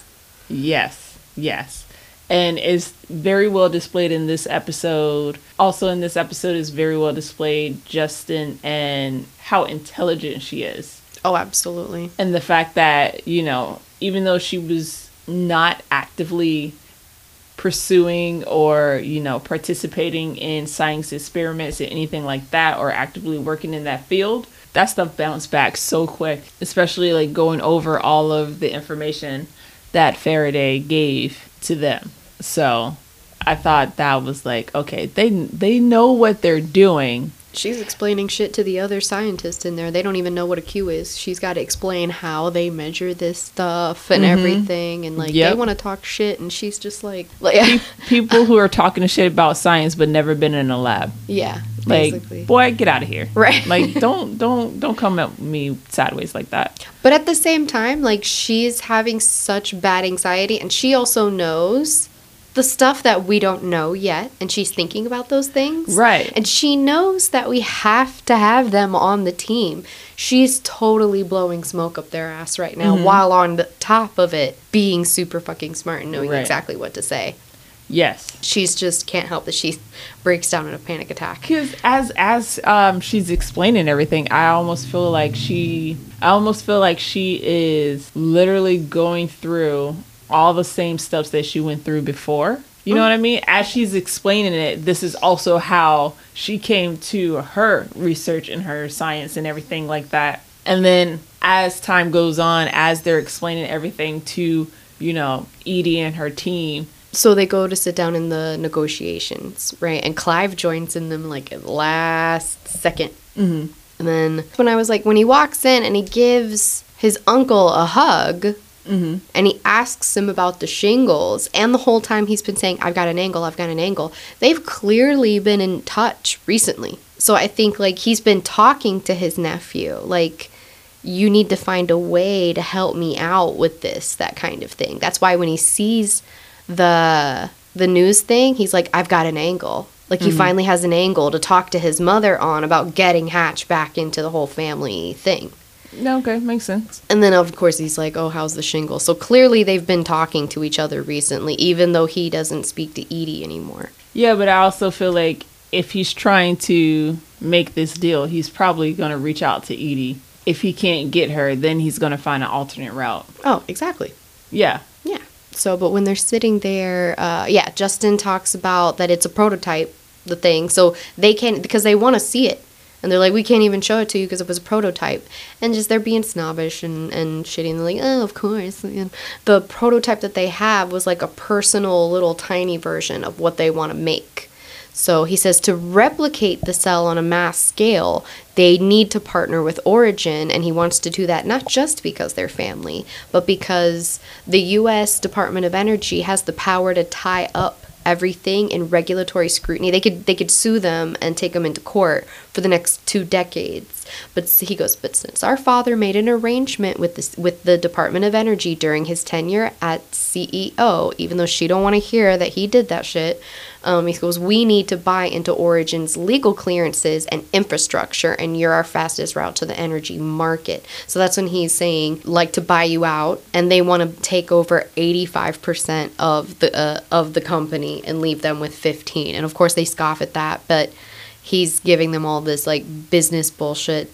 Yes. Yes. And is very well displayed in this episode. Also in this episode is very well displayed Justin and how intelligent she is. Oh, absolutely. And the fact that, you know, even though she was not actively pursuing or, you know, participating in science experiments or anything like that or actively working in that field, that stuff bounced back so quick, especially like going over all of the information that Faraday gave to them. So I thought that was like, okay, they they know what they're doing. She's explaining shit to the other scientists in there. They don't even know what a Q is. She's got to explain how they measure this stuff and mm-hmm. everything. And like, Yep. they want to talk shit. And she's just like, like People who are talking shit about science but never been in a lab. yeah, Like, basically. boy, get out of here. Right. Like, don't don't don't come at me sideways like that. But at the same time, like, she's having such bad anxiety. And she also knows the stuff that we don't know yet. And she's thinking about those things. Right. And she knows that we have to have them on the team. She's totally blowing smoke up their ass right now Mm-hmm. while on the top of it being super fucking smart and knowing Right. exactly what to say. Yes. She's just can't help that she breaks down in a panic attack. Because as as um she's explaining everything, I almost feel like she I almost feel like she is literally going through all the same steps that she went through before. You know what I mean? As she's explaining it, this is also how she came to her research and her science and everything like that. And then as time goes on, as they're explaining everything to, you know, Edie and her team, So they go to sit down in the negotiations, right? And Clive joins in them like at the last 2nd Mhm. And then when I was like, when he walks in and he gives his uncle a hug, Mhm. and he asks him about the shingles, and the whole time he's been saying, I've got an angle, I've got an angle, they've clearly been in touch recently. So I think like he's been talking to his nephew, like, you need to find a way to help me out with this, that kind of thing. That's why when he sees the the news thing, he's like, I've got an angle. Like he mm-hmm. finally has an angle to talk to his mother on about getting Hatch back into the whole family thing. no, okay, makes sense. And then, of course, he's like, Oh, how's the shingle? So clearly they've been talking to each other recently, even though he doesn't speak to Edie anymore. Yeah, but I also feel like if he's trying to make this deal, he's probably going to reach out to Edie. If he can't get her, then he's going to find an alternate route. Oh, exactly. Yeah. So, but when they're sitting there, uh, yeah, Justin talks about that it's a prototype, the thing. So they can't, because they want to see it. And they're like, we can't even show it to you because it was a prototype. And just they're being snobbish and, and shitty. And they're like, oh, of course. And the prototype that they have was like a personal little tiny version of what they want to make. So he says to replicate the cell on a mass scale, they need to partner with Origin, and he wants to do that not just because they're family, but because the U.S. Department of Energy has the power to tie up everything in regulatory scrutiny. They could they could sue them and take them into court for the next two decades. But he goes, but since our father made an arrangement with this with the Department of Energy during his tenure at CEO, even though she don't want to hear that he did that shit, um, he goes, we need to buy into Origin's legal clearances and infrastructure, and you're our fastest route to the energy market. So that's when he's saying, like, to buy you out, and they want to take over 85% of the uh, of the company and leave them with 15. And of course, they scoff at that, but he's giving them all this like business bullshit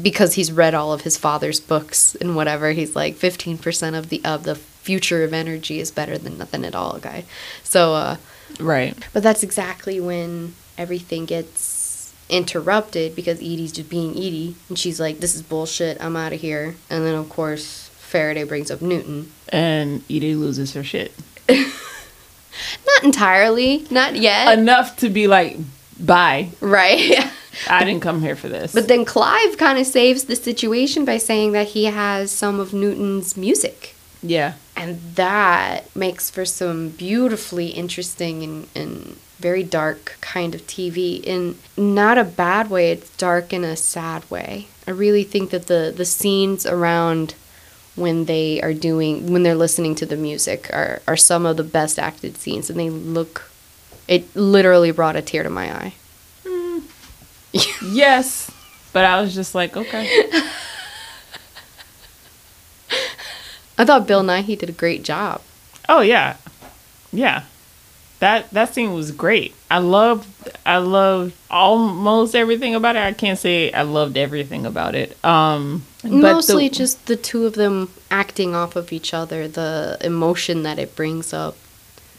because he's read all of his father's books and whatever. He's like 15% of the of the future of energy is better than nothing at all, guy. So, uh, Right. but that's exactly when everything gets interrupted because Edie's just being Edie. And she's like, this is bullshit. I'm out of here. And then, of course, Faraday brings up Newton. And Edie loses her shit. Not entirely. Not yet. Enough to be like, bye. right. I didn't come here for this. but then Clive kind of saves the situation by saying that he has some of Newton's music. Yeah. and that makes for some beautifully interesting and, and very dark kind of TV in not a bad way it's dark in a sad way I really think that the the scenes around when they are doing when they're listening to the music are, are some of the best acted scenes and they look it literally brought a tear to my eye Yes. But I was just like, okay. I thought Bill Nighy he did a great job Oh yeah. Yeah. That that scene was great. I loved I loved almost everything about it. I can't say I loved everything about it. Um but the- Mostly just the two of them acting off of each other, the emotion that it brings up.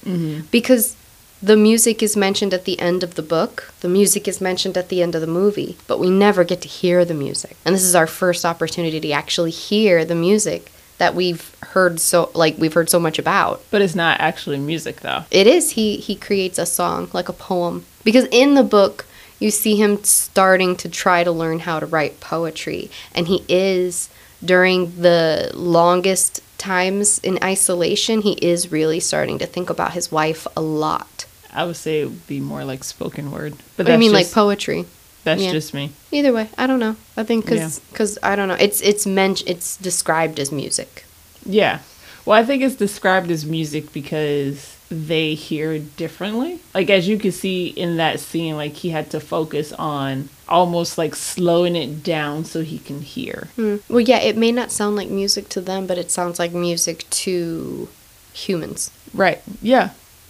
Mm-hmm. Because the music is mentioned at the end of the book, the music is mentioned at the end of the movie, but we never get to hear the music. And this is our first opportunity to actually hear the music that we've heard so like we've heard so much about. but it's not actually music though. It is he he creates a song like a poem because in the book you see him starting to try to learn how to write poetry and he is during the longest times in isolation he is really starting to think about his wife a lot. I would say it would be more like spoken word. But I mean like poetry. that's yeah. just me. Either way, I don't know. I think cuz Yeah. cuz I don't know. It's it's meant it's described as music. Yeah. Well, I think it's described as music because they hear differently. Like as you can see in that scene, like he had to focus on almost like slowing it down so he can hear. Hmm. Well, yeah, it may not sound like music to them, but it sounds like music to humans. Right. Yeah.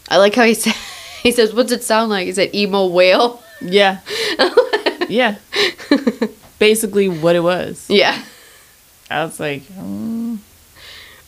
I like how he said he says, "What's it sound like?" He said, "Emo whale." Yeah. yeah. Basically what it was. Yeah, I was like, mm,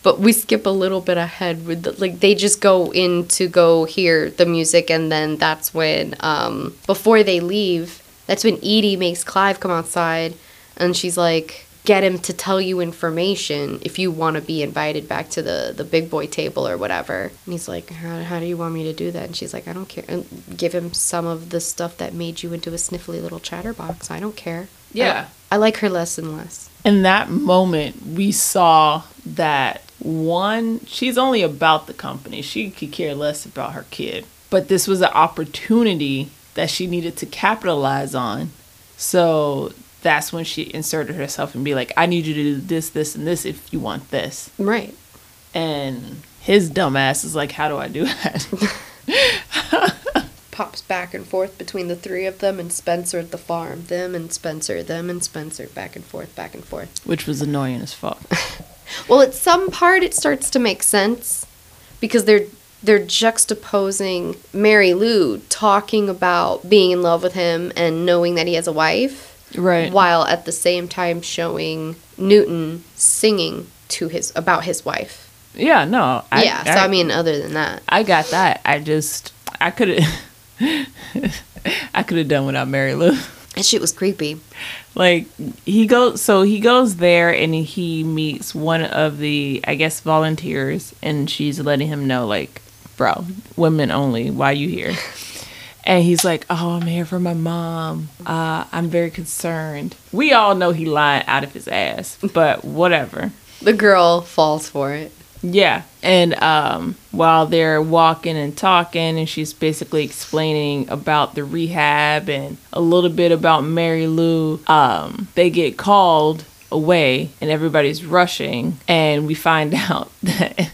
but we skip a little bit ahead with the, like they just go in to go hear the music, and then that's when um before they leave, that's when Edie makes Clive come outside, and she's like. Get him to tell you information if you want to be invited back to the, the big boy table or whatever. And he's like, how, how do you want me to do that? And she's like, I don't care. And give him some of the stuff that made you into a sniffly little chatterbox. I don't care. Yeah. I, I like her less and less. in that moment we saw that one she's only about the company she could care less about her kid but this was an opportunity that she needed to capitalize on so that's when she inserted herself and be like i need you to do this this and this if you want this Right. and his dumbass is like how do i do that Pops back and forth between the three of them and Spencer at the farm. Them and Spencer, them and Spencer, back and forth, back and forth. which was annoying as fuck Well, at some part it starts to make sense because they're they're juxtaposing Mary Lou talking about being in love with him and knowing that he has a wife right while at the same time showing Newton singing to his about his wife. yeah no I, yeah, so I mean other than that. I got that. I just I could have I could have done without Mary Lou. That shit was creepy. Like he goes so he goes there and he meets one of the I guess volunteers and she's letting him know like, bro, women only, why you here? And he's like, "Oh, I'm here for my mom. Uh, I'm very concerned." We all know he lied out of his ass, but whatever. The girl falls for it. Yeah. And um, while they're walking and talking, and she's basically explaining about the rehab and a little bit about Mary Lou, um, they get called away and everybody's rushing. And we find out that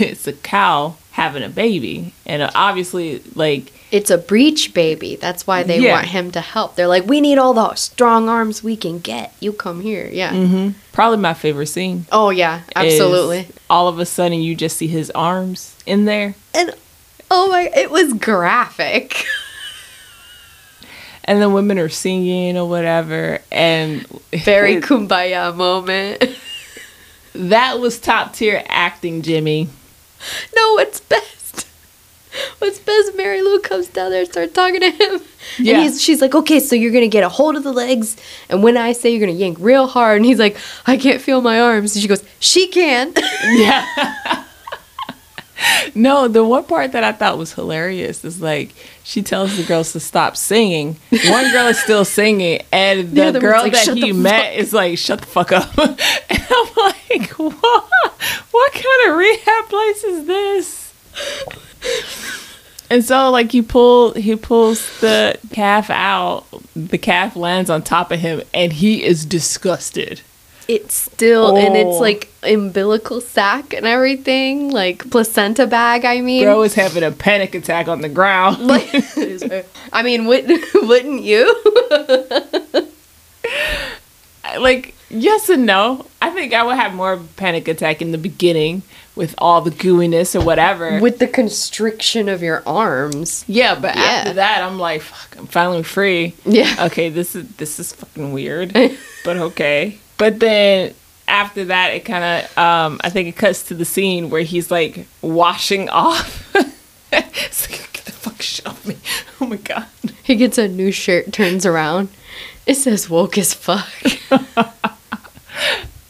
it's a cow having a baby. And obviously, like, It's a breech baby. That's why they Yeah. want him to help. They're like, we need all the strong arms we can get. You come here. Yeah. hmm probably my favorite scene. Oh, yeah. Absolutely. all of a sudden, you just see his arms in there. And oh my, it was graphic. And the women are singing or whatever. And Very kumbaya moment. That was top tier acting, Jimmy. no, it's best? What's best? Mary Lou comes down there and starts talking to him. Yeah. And he's, she's like, okay, so you're going to get a hold of the legs. And when I say you're going to yank real hard, and he's like, I can't feel my arms. And she goes, she can. Yeah. no, the one part that I thought was hilarious is like she tells the girls to stop singing. One girl is still singing, and The the, girl like, that he met fuck is like, "Shut the fuck up." I'm like, what? What kind of rehab place is this? And so, like, he pull he pulls the calf out. The calf lands on top of him, and he is disgusted. It's still and it's Oh. like umbilical sac and everything, like placenta bag. I mean, Bro is having a panic attack on the ground. Like, I mean, wouldn't wouldn't you? like yes and no. I think I would have more panic attack in the beginning with all the gooiness or whatever. With the constriction of your arms. yeah, but Yeah. after that, I'm like, fuck, I'm finally free. Yeah. Okay, this is this is fucking weird, but okay. But then after that, it kind of, um, I think it cuts to the scene where he's like washing off. it's like, get the fuck off me! Oh my god. He gets a new shirt, turns around. It says woke as fuck.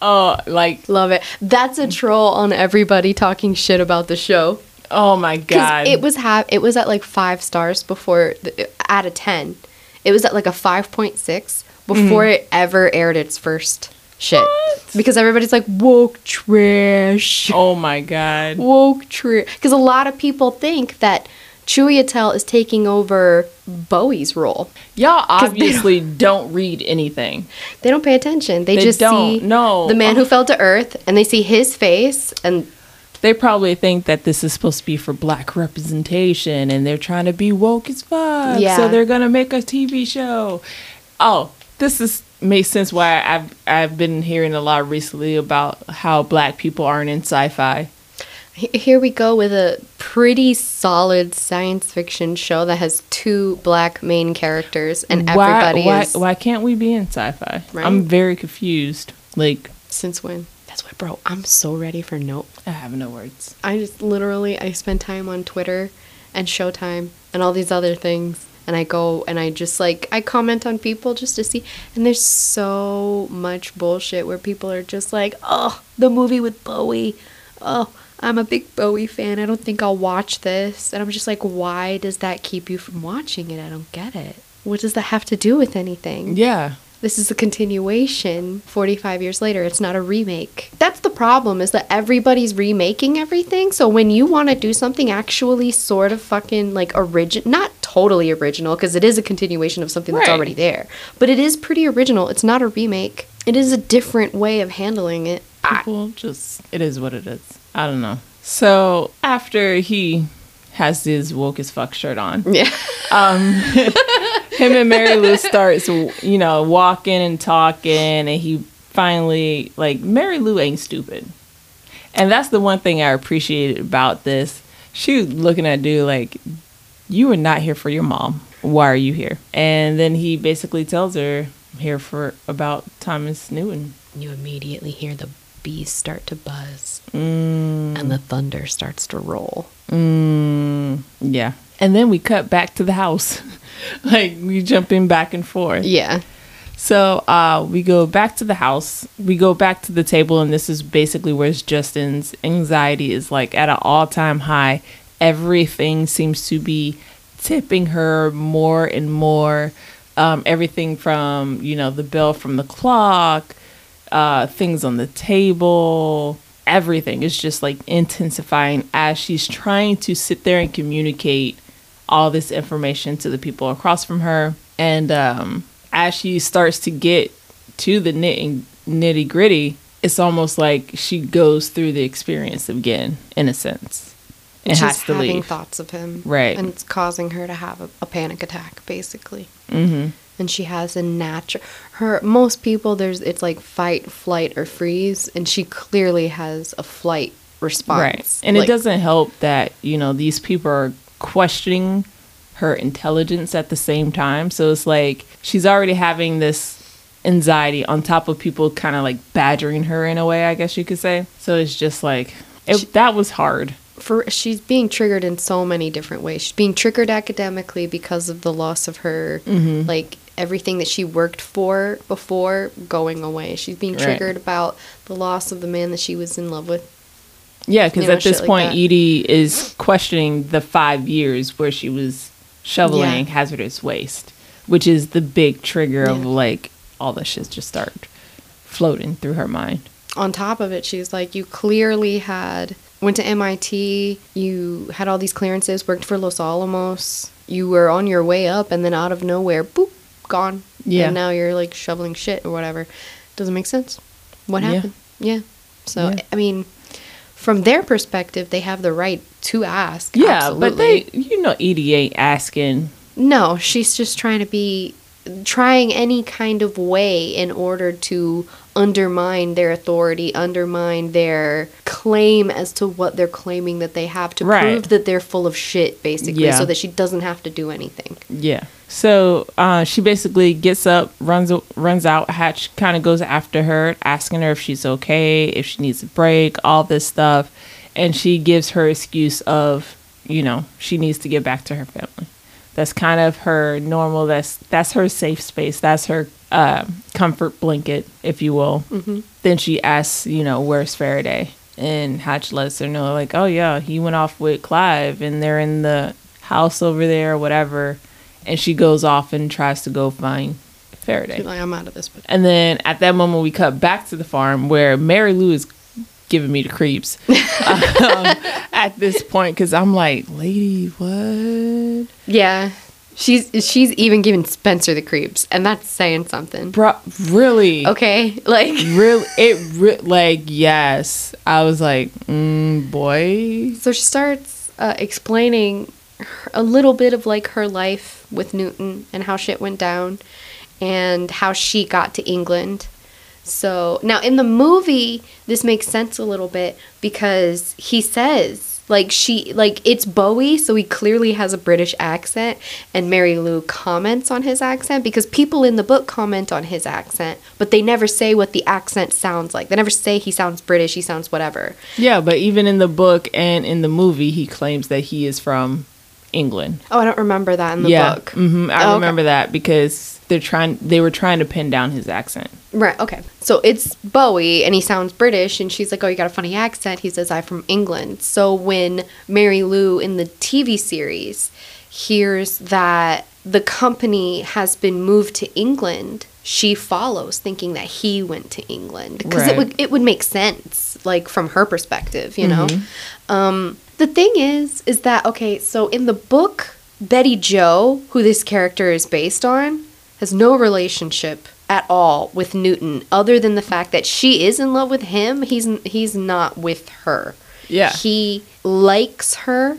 Oh, like, Love it. That's a troll on everybody talking shit about the show. oh my god. it was ha- it was at like five stars before the, out of ten. It was at like a five point six before mm-hmm. it ever aired its first shit. What? Because everybody's like woke trash, oh my god. woke trash. Because a lot of people think that Chiwetel is taking over Bowie's role. Y'all they don't- obviously don't read anything. They don't pay attention. They, They just don't, see no. the man who fell to Earth, and they see his face, and They probably think that this is supposed to be for black representation and they're trying to be woke as fuck. Yeah. So they're gonna make a TV show. Oh, this is makes sense why I've I've been hearing a lot recently about how black people aren't in sci-fi. He- Here we go with a pretty solid science fiction show that has two black main characters, and why, everybody why, is. why can't we be in sci-fi? Right. I'm very confused. Like Since when? That's why, bro. I'm so ready for Nope. I have no words. I just literally I spend time on Twitter and Showtime and all these other things, and I go and I just like I comment on people just to see, and there's so much bullshit where people are just like, oh, the movie with Bowie, oh. I'm a big Bowie fan. I don't think I'll watch this. And I'm just like, why does that keep you from watching it? I don't get it. What does that have to do with anything? Yeah. This is a continuation 45 years later. It's not a remake. That's the problem is that everybody's remaking everything. So when you want to do something actually sort of fucking like original, not totally original because it is a continuation of something that's Right. already there, but it is pretty original. It's not a remake. It is a different way of handling it. I, people just it is what it is i don't know. So after he has his woke as fuck shirt on yeah. um him and mary lou starts you know walking and talking and he finally like mary lou ain't stupid. And that's the one thing i appreciated about this. She was looking at dude like you were not here for your mom. Why are you here? And then he basically tells her i'm here for about thomas newton. You immediately hear the bees start to buzz mm. and the thunder starts to roll. Mm, yeah. And then we cut back to the house. like we jumping back and forth. Yeah. So uh, we go back to the house. We go back to the table, and this is basically where Justin's anxiety is like at an all time high. Everything seems to be tipping her more and more. Um, everything from you know the bell from the clock, uh, things on the table, everything is just like intensifying as she's trying to sit there and communicate all this information to the people across from her. And um, as she starts to get to the nitty nitty gritty, it's almost like she goes through the experience again, in a sense, and She's has to having leave. thoughts of him. Right. And it's causing her to have a, a panic attack, basically. hmm and she has a natural her most people there's it's like fight flight or freeze and she clearly has a flight response Right. And Like, it doesn't help that, you know, these people are questioning her intelligence at the same time. So it's like she's already having this anxiety on top of people kind of like badgering her in a way, I guess you could say. So it's just like it, that was hard. for she's being triggered in so many different ways she's being triggered academically because of the loss of her Mm-hmm. like everything that she worked for before going away she's being Right. triggered about the loss of the man that she was in love with Yeah, because You know, at this shit like point. Edie is questioning the five years where she was shoveling Yeah. hazardous waste, which is the big trigger of like all the shit just start floating through her mind. on top of it, she's like, you clearly had went to MIT, you had all these clearances, worked for Los Alamos, you were on your way up, and then out of nowhere, boop, gone. Yeah. And now you're like shoveling shit or whatever. Doesn't make sense. What happened? Yeah. So Yeah. I mean, from their perspective, they have the right to ask. Yeah, but they, you know, Edie ain't asking. No, she's just trying to be trying any kind of way in order to undermine their authority, undermine their claim as to what they're claiming that they have to Right. prove that they're full of shit basically Yeah. so that she doesn't have to do anything. Yeah. So uh, she basically gets up, runs runs out. Hatch kind of goes after her, asking her if she's okay, if she needs a break, all this stuff, and she gives her excuse of, you know, she needs to get back to her family. That's kind of her normal. That's that's her safe space. That's her uh, comfort blanket, if you will. Mm-hmm. Then she asks, you know, where's Faraday? And Hatch lets her know, like, oh yeah, he went off with Clive, and they're in the house over there, or whatever. And she goes off and tries to go find Faraday. She's like, I'm out of this. But And then at that moment, we cut back to the farm where Mary Lou is giving me the creeps um, at this point because I'm like, lady, what? yeah, she's she's even giving Spencer the creeps, and that's saying something. Bro, really? Okay, like Really? It re- like yes. I was like, mm, boy. So she starts uh, explaining her- a little bit of like her life with Newton and how shit went down and how she got to England. So now in the movie, this makes sense a little bit because he says like she like it's Bowie, so he clearly has a British accent, and Mary Lou comments on his accent because people in the book comment on his accent, but they never say what the accent sounds like. They never say he sounds British, he sounds whatever. Yeah, but even in the book and in the movie, he claims that he is from England. Oh, I don't remember that in the yeah, book. hmm I Oh, okay. remember that because they're trying. They were trying to pin down his accent. Right, okay. So it's Bowie and he sounds British and she's like, "Oh, you got a funny accent." He says, "I'm from England." So when Mary Lou in the TV series hears that the company has been moved to England, she follows thinking that he went to England because it would it would make sense like from her perspective, you know. Um the thing is is that okay, so in the book Betty Jo, who this character is based on, has no relationship at all with Newton other than the fact that she is in love with him. He's he's not with her. Yeah. He likes her.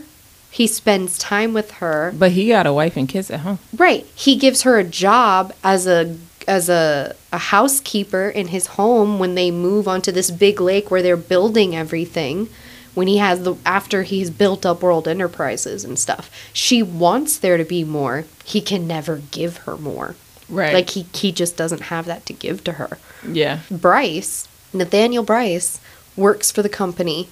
He spends time with her. But he got a wife and kids at home. Right. He gives her a job as a as a, a housekeeper in his home when they move onto this big lake where they're building everything. When he has the after he's built up World Enterprises and stuff. She wants there to be more. He can never give her more. Right. Like he he just doesn't have that to give to her. yeah. Bryce, Nathaniel Bryce, works for the company,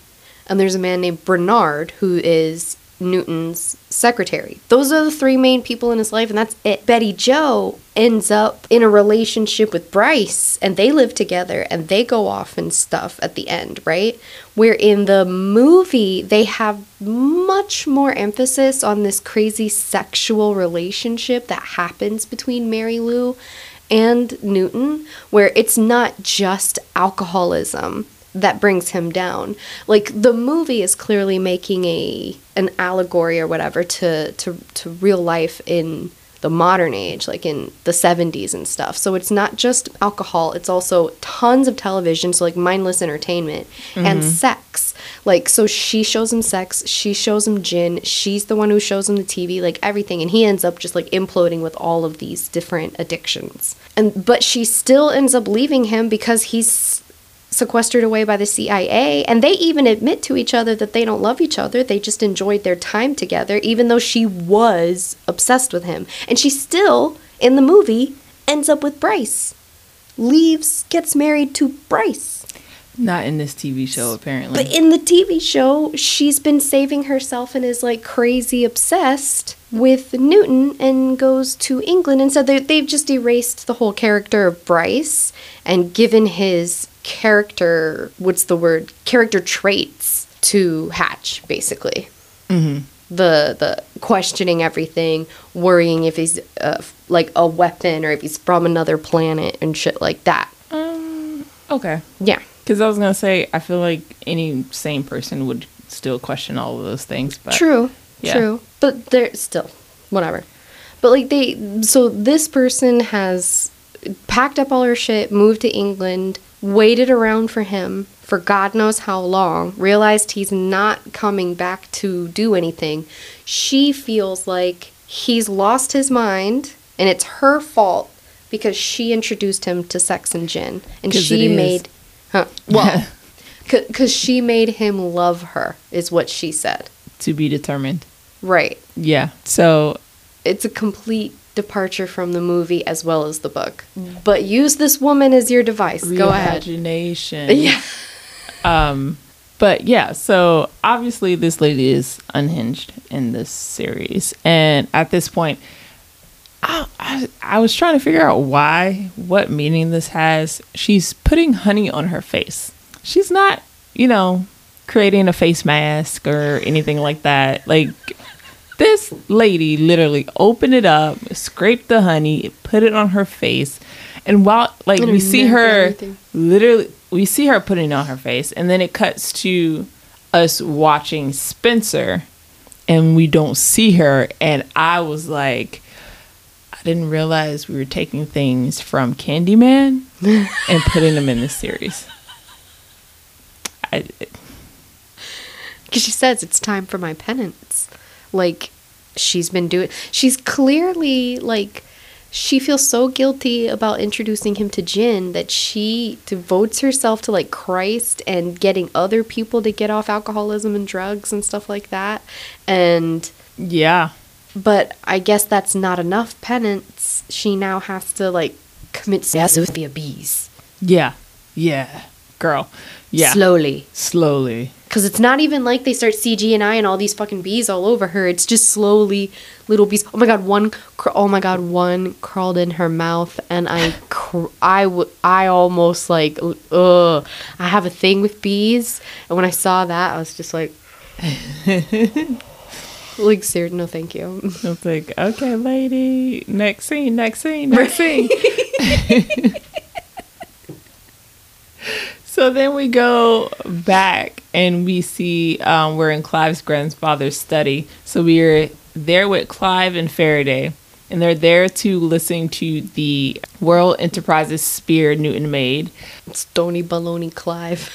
and there's a man named Bernard who is Newton's secretary. Those are the three main people in his life, and that's it. Betty Jo ends up in a relationship with Bryce, and they live together, and they go off and stuff at the end, right? Where in the movie, they have much more emphasis on this crazy sexual relationship that happens between Mary Lou and Newton, where it's not just alcoholism that brings him down. Like the movie is clearly making a an allegory or whatever to to to real life in the modern age, like in the 70s and stuff. So it's not just alcohol, it's also tons of television, so like mindless entertainment and mm-hmm. sex. Like, so she shows him sex, she shows him gin, she's the one who shows him the TV, like everything. And he ends up just like imploding with all of these different addictions. And, but she still ends up leaving him because he's sequestered away by the CIA. And they even admit to each other that they don't love each other. They just enjoyed their time together, even though she was obsessed with him. And she still, in the movie, ends up with Bryce. Leaves, gets married to Bryce. Not in this TV show, apparently. But in the TV show, she's been saving herself and is like crazy obsessed with Newton and goes to England. And so they, they've just erased the whole character of Bryce and given his character, what's the word? Character traits to Hatch, basically. Mhm. The, the questioning everything, worrying if he's uh, like a weapon or if he's from another planet and shit like that. Um, okay. Yeah. Because I was gonna say, I feel like any sane person would still question all of those things. But True. yeah. True. But they're still whatever. But like they so this person has packed up all her shit, moved to England, waited around for him for God knows how long, realized he's not coming back to do anything. She feels like he's lost his mind and it's her fault because she introduced him to sex and gin and she made huh, well because she made him love her is what she said to be determined. right Yeah. So it's a complete departure from the movie as well as the book. But use this woman as your device. Go ahead. Reimagination. Yeah. Um, but yeah, so obviously this lady is unhinged in this series, and at this point, I, I I was trying to figure out why, what meaning this has. She's putting honey on her face. She's not, you know, creating a face mask or anything like that. Like this lady literally opened it up, scraped the honey, put it on her face, and while like we see her literally we see her putting it on her face and then it cuts to us watching Spencer and we don't see her and I was like I didn't realize we were taking things from Candyman and putting them in this series. I, Because she says it's time for my penance. Like, she's been doing. She's clearly, like, she feels so guilty about introducing him to gin that she devotes herself to, like, Christ and getting other people to get off alcoholism and drugs and stuff like that. And. yeah. But I guess that's not enough penance. She now has to, like, commit suicide with the bees. Yeah. Yeah. Girl. Yeah. Slowly. Slowly. Because it's not even like they start CG and I and all these fucking bees all over her. It's just slowly little bees. Oh my god, one. Cr- oh my god, one crawled in her mouth, and I, cr- I, w- I almost like, ugh. I have a thing with bees, and when I saw that, I was just like, like, serious, no, thank you. I was like, okay, lady, next scene, next scene, next scene. so then we go back and we see um, we're in Clive's grandfather's study. So we're there with Clive and Faraday, and they're there to listen to the World Enterprises spear Newton made. Stony baloney Clive.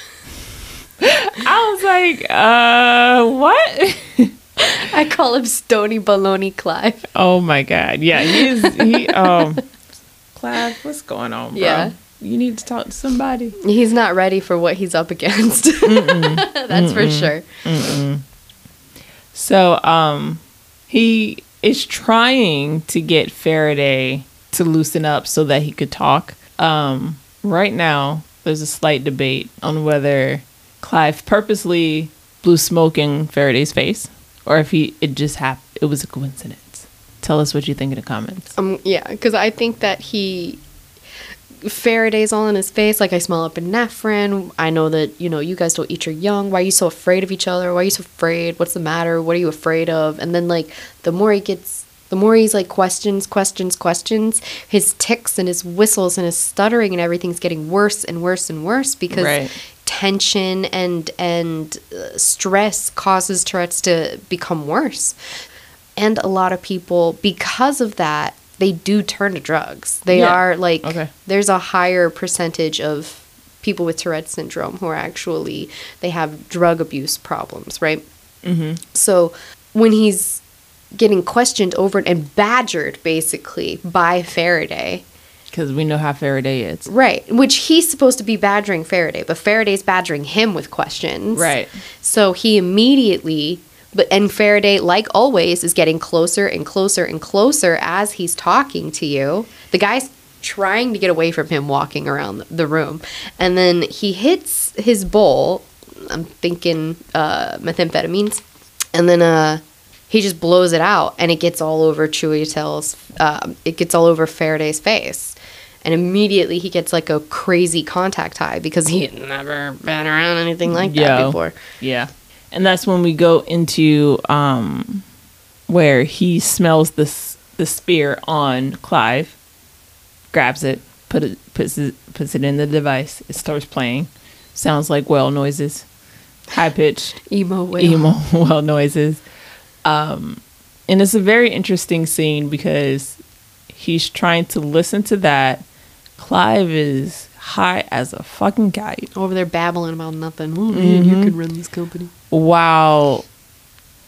I was like, uh, what? I call him Stony baloney Clive. Oh my god. Yeah, he's he um Clive, what's going on, bro? Yeah. You need to talk to somebody. He's not ready for what he's up against. That's for sure. So um he is trying to get Faraday to loosen up so that he could talk. Um right now there's a slight debate on whether Clive purposely blew smoke in Faraday's face or if he it just happened it was a coincidence. Tell us what you think in the comments. Um, yeah, because I think that he Faraday's all in his face. Like I smell epinephrine. I know that you know you guys don't eat your young. Why are you so afraid of each other? Why are you so afraid? What's the matter? What are you afraid of? And then like the more he gets, the more he's like questions, questions, questions. His ticks and his whistles and his stuttering and everything's getting worse and worse and worse because Right. tension and and uh, stress causes Tourette's to become worse. And a lot of people, because of that, they do turn to drugs. They Yeah. are like, Okay. there's a higher percentage of people with Tourette's syndrome who are actually, they have drug abuse problems, right? Mm-hmm. So when he's getting questioned over and badgered basically by Faraday, Because we know how Faraday is. right, which he's supposed to be badgering Faraday, but Faraday's badgering him with questions. Right. So he immediately, but and Faraday, like always, is getting closer and closer and closer as he's talking to you. The guy's trying to get away from him walking around the- room, and then he hits his bowl. I'm thinking uh, methamphetamines, and then uh, he just blows it out, and it gets all over Chiwetel's. Um, it gets all over Faraday's face. And immediately he gets like a crazy contact high because he had never been around anything like that Yo. before. Yeah. And that's when we go into um where he smells this the spear on Clive, grabs it, put it puts it puts it in the device, it starts playing. sounds like whale noises, high pitched Emo whale. emo whale noises. Um, and it's a very interesting scene because he's trying to listen to that. Clive is high as a fucking kite. Over there babbling about nothing. Oh, man, you could run this company. While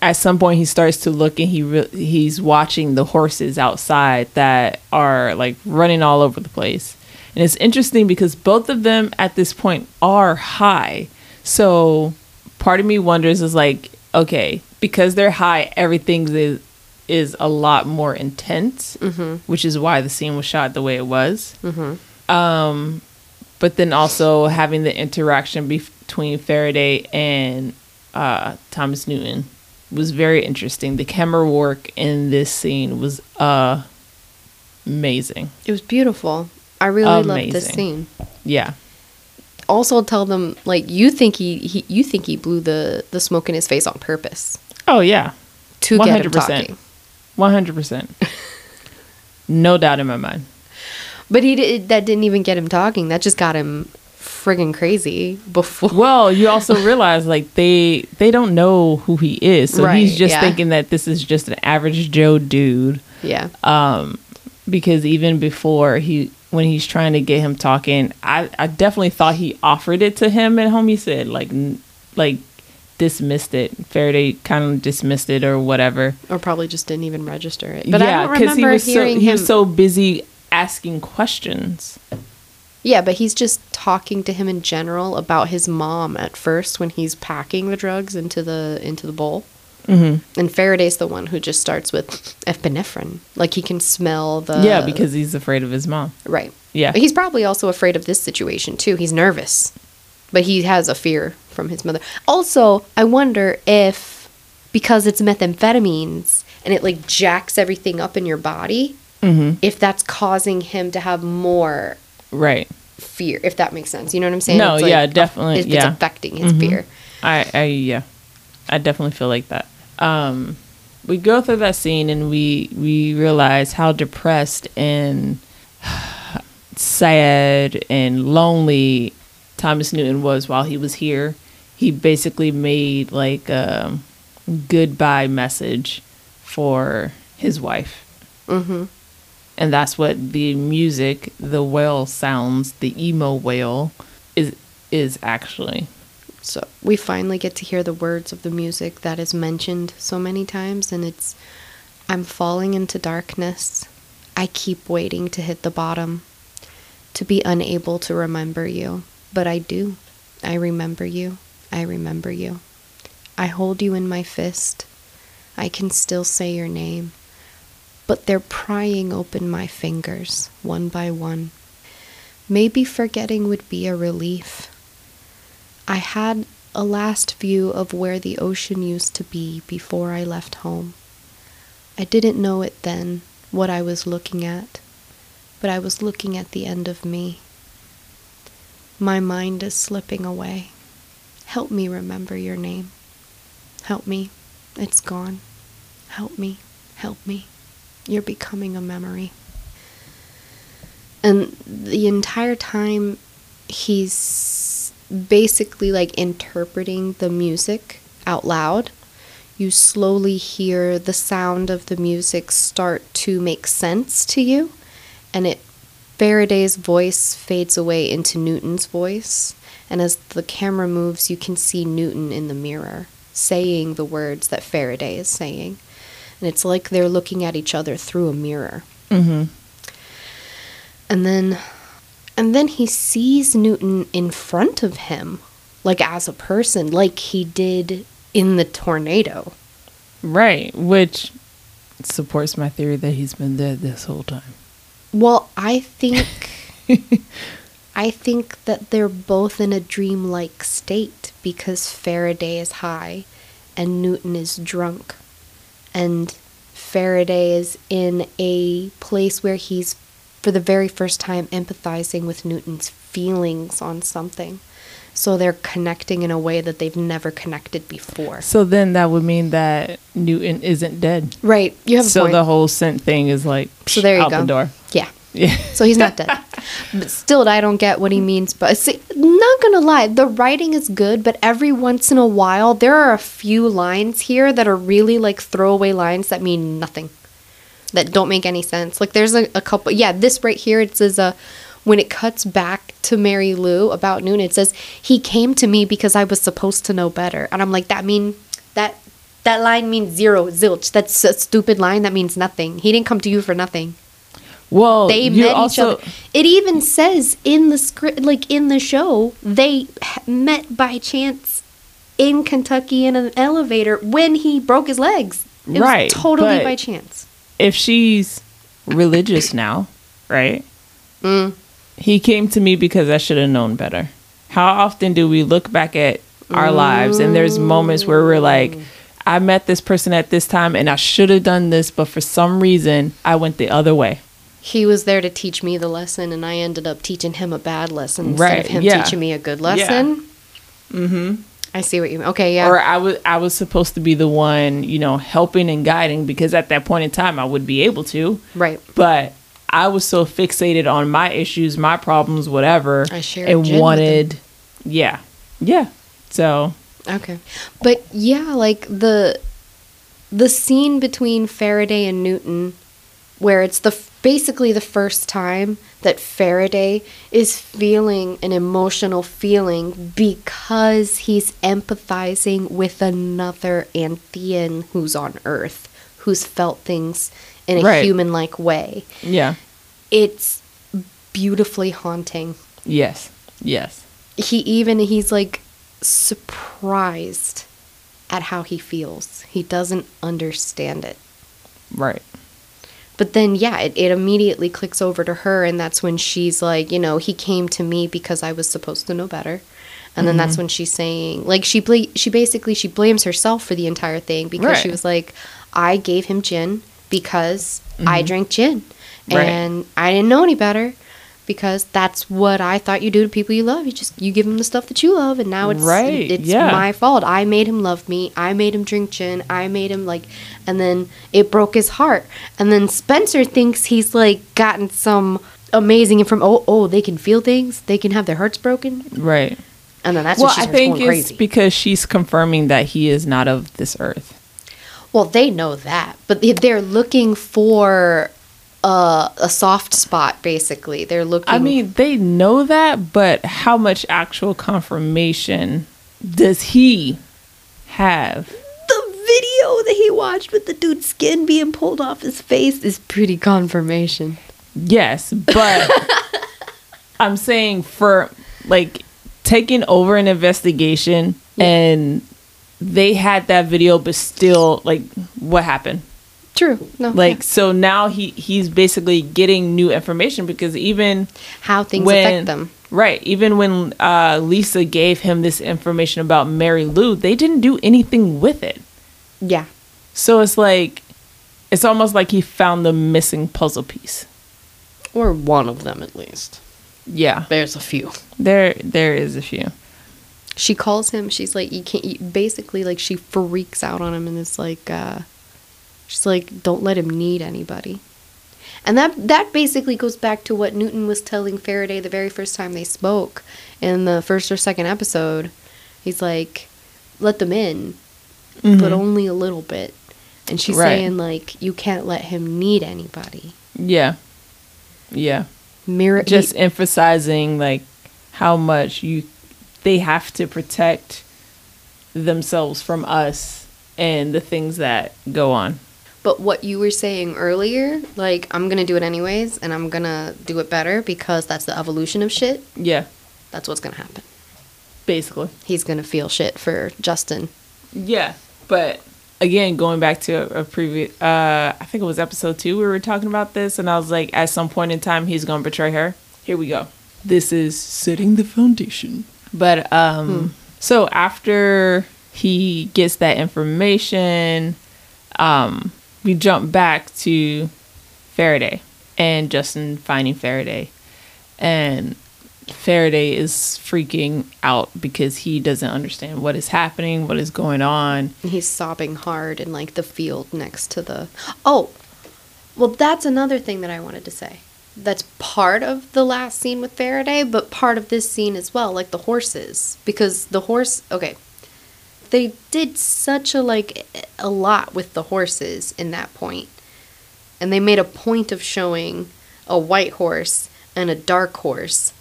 at some point he starts to look and he re- he's watching the horses outside that are like running all over the place. And it's interesting because both of them at this point are high. So part of me wonders is like, okay, because they're high, everything is is a lot more intense, which is why the scene was shot the way it was. Um, but then also having the interaction between Faraday and uh, Thomas Newton was very interesting. The camera work in this scene was uh, amazing. It was beautiful. I really loved this scene. Yeah. Also, tell them like you think he, he you think he blew the the smoke in his face on purpose Oh yeah. to get him 100%. talking. One hundred percent. No doubt in my mind. But he did, that didn't even get him talking. That just got him friggin' crazy before. Well, you also realize like they they don't know who he is, so Right, he's just yeah. thinking that this is just an average Joe dude. Yeah. um because even before he when he's trying to get him talking i i definitely thought he offered it to him and homie said like n- like dismissed it faraday kind of dismissed it or whatever or probably just didn't even register it. But I don't remember he was hearing so he him. was so busy asking questions yeah, but he's just talking to him in general about his mom at first when he's packing the drugs into the into the bowl. Mm-hmm. And Faraday's the one who just starts with epinephrine, like he can smell the yeah because he's afraid of his mom right. yeah But he's probably also afraid of this situation too. He's nervous, but he has a fear from his mother. Also, I wonder if because it's methamphetamines and it like jacks everything up in your body, Mm-hmm. if that's causing him to have more right fear. If that makes sense, you know what I'm saying? No, It's like yeah, definitely, If yeah. Mm-hmm. it's affecting his fear. I, I yeah, I definitely feel like that. Um, we go through that scene and we we realize how depressed and sad and lonely Thomas Newton was while he was here. He basically made like a goodbye message for his wife. Mm-hmm. And that's what the music, the whale sounds, the emo whale is is actually. So we finally get to hear the words of the music that is mentioned so many times, and it's I'm falling into darkness. I keep waiting to hit the bottom, to be unable to remember you. But I do. I remember you. I remember you. I hold you in my fist. I can still say your name. But they're prying open my fingers, one by one. Maybe forgetting would be a relief. I had a last view of where the ocean used to be before I left home. I didn't know it then, what I was looking at, but I was looking at the end of me. My mind is slipping away. Help me remember your name. Help me. It's gone. Help me. Help me. You're becoming a memory. And the entire time, he's basically like interpreting the music out loud. You slowly hear the sound of the music start to make sense to you, and it Faraday's voice fades away into Newton's voice, and as the camera moves, you can see Newton in the mirror saying the words that Faraday is saying. And it's like they're looking at each other through a mirror. Mm-hmm. And then and then he sees Newton in front of him, like as a person, like he did in the tornado. Right, which supports my theory that he's been dead this whole time. Well, I think I think that they're both in a dreamlike state because Faraday is high and Newton is drunk. And Faraday is in a place where he's for the very first time empathizing with Newton's feelings on something. So they're connecting in a way that they've never connected before. So then that would mean that Newton isn't dead. Right. You have a So the whole scent thing is like So there you out go. the door. yeah. Yeah. So he's not dead. But still, I don't get what he means. But see, not gonna lie, the writing is good, but every once in a while, there are a few lines here that are really like throwaway lines that mean nothing, that don't make any sense. Like there's a, a couple. Yeah, this right here, it says, uh, when it cuts back to Mary Lou about noon, it says he came to me because I was supposed to know better, and I'm like, that mean that. That line means zero, zilch. That's a stupid line. That means nothing. He didn't come to you for nothing Well, they met also, each other. It even says in the script, like in the show, they met by chance in Kentucky in an elevator when he broke his legs. It Right, was totally by chance. if she's religious now, right? Mm. He came to me because I should have known better. How often do we look back at our lives and there's moments where we're like, I met this person at this time and I should have done this, but for some reason I went the other way. He was there to teach me the lesson, and I ended up teaching him a bad lesson instead Right, of him yeah. teaching me a good lesson. Mm-hmm. I see what you mean. Okay, yeah. Or I was I was supposed to be the one, you know, helping and guiding because at that point in time I would be able to. right. But I was so fixated on my issues, my problems, whatever, I shared and wanted, yeah, yeah. So Okay. But yeah, like the the scene between Faraday and Newton where it's the basically the first time that Faraday is feeling an emotional feeling because he's empathizing with another Anthean who's on Earth, who's felt things in a Right. human like way. yeah, It's beautifully haunting. Yes, yes, he even he's like surprised at how he feels. He doesn't understand it. Right, but then yeah it, it immediately clicks over to her and that's when she's like you know he came to me because i was supposed to know better. And then that's mm-hmm. when she's saying like she bla- she basically she blames herself for the entire thing because she was like i gave him gin because i mm-hmm. drank gin Right. and i didn't know any better because that's what I thought you do to people you love. You just you give them the stuff that you love, and now it's Right, it's yeah. my fault. I made him love me. I made him drink gin. I made him like, and then it broke his heart. And then Spencer thinks he's like gotten some amazing from oh oh they can feel things. They can have their hearts broken. right. And then that's well, I think it's crazy. because she's confirming that he is not of this earth. well, they know that, but they're looking for uh, a soft spot. Basically, they're looking. I mean, they know that, but how much actual confirmation does he have? the video that he watched with the dude's skin being pulled off his face is pretty confirmation. Yes, but I'm saying for like taking over an investigation and they had that video but still like what happened? True. No. Like yeah. so now he he's basically getting new information because even how things when affect them. right even when uh, Lisa gave him this information about Mary Lou, they didn't do anything with it. Yeah. So it's like it's almost like he found the missing puzzle piece. Or one of them at least. Yeah, There's a few. there there is a few. She calls him. She's like, you can't. You, basically, like she freaks out on him and is like, uh, she's like, don't let him need anybody. And that that basically goes back to what Newton was telling Faraday the very first time they spoke in the first or second episode. He's like, let them in, but mm-hmm. only a little bit. And she's Right. saying like, you can't let him need anybody. Yeah. Yeah. Mirror Just emphasizing like how much you they have to protect themselves from us and the things that go on. But what you were saying earlier, like I'm gonna do it anyways, and I'm gonna do it better because that's the evolution of shit. Yeah. That's what's gonna happen. Basically. He's gonna feel shit for Justin. Yeah. But again, going back to a, a previous uh I think it was episode 2 where we were talking about this and I was like at some point in time he's going to betray her. Here we go. This is setting the foundation. But um so after he gets that information um we jump back to Faraday and Justin finding Faraday and Faraday is freaking out because he doesn't understand what is happening, what is going on. And he's sobbing hard in like the field next to the Oh well that's another thing that I wanted to say. that's part of the last scene with Faraday, but part of this scene as well, like the horses, because the horse. Okay, they did such a like a lot with the horses in that point, and they made a point of showing a white horse and a dark horse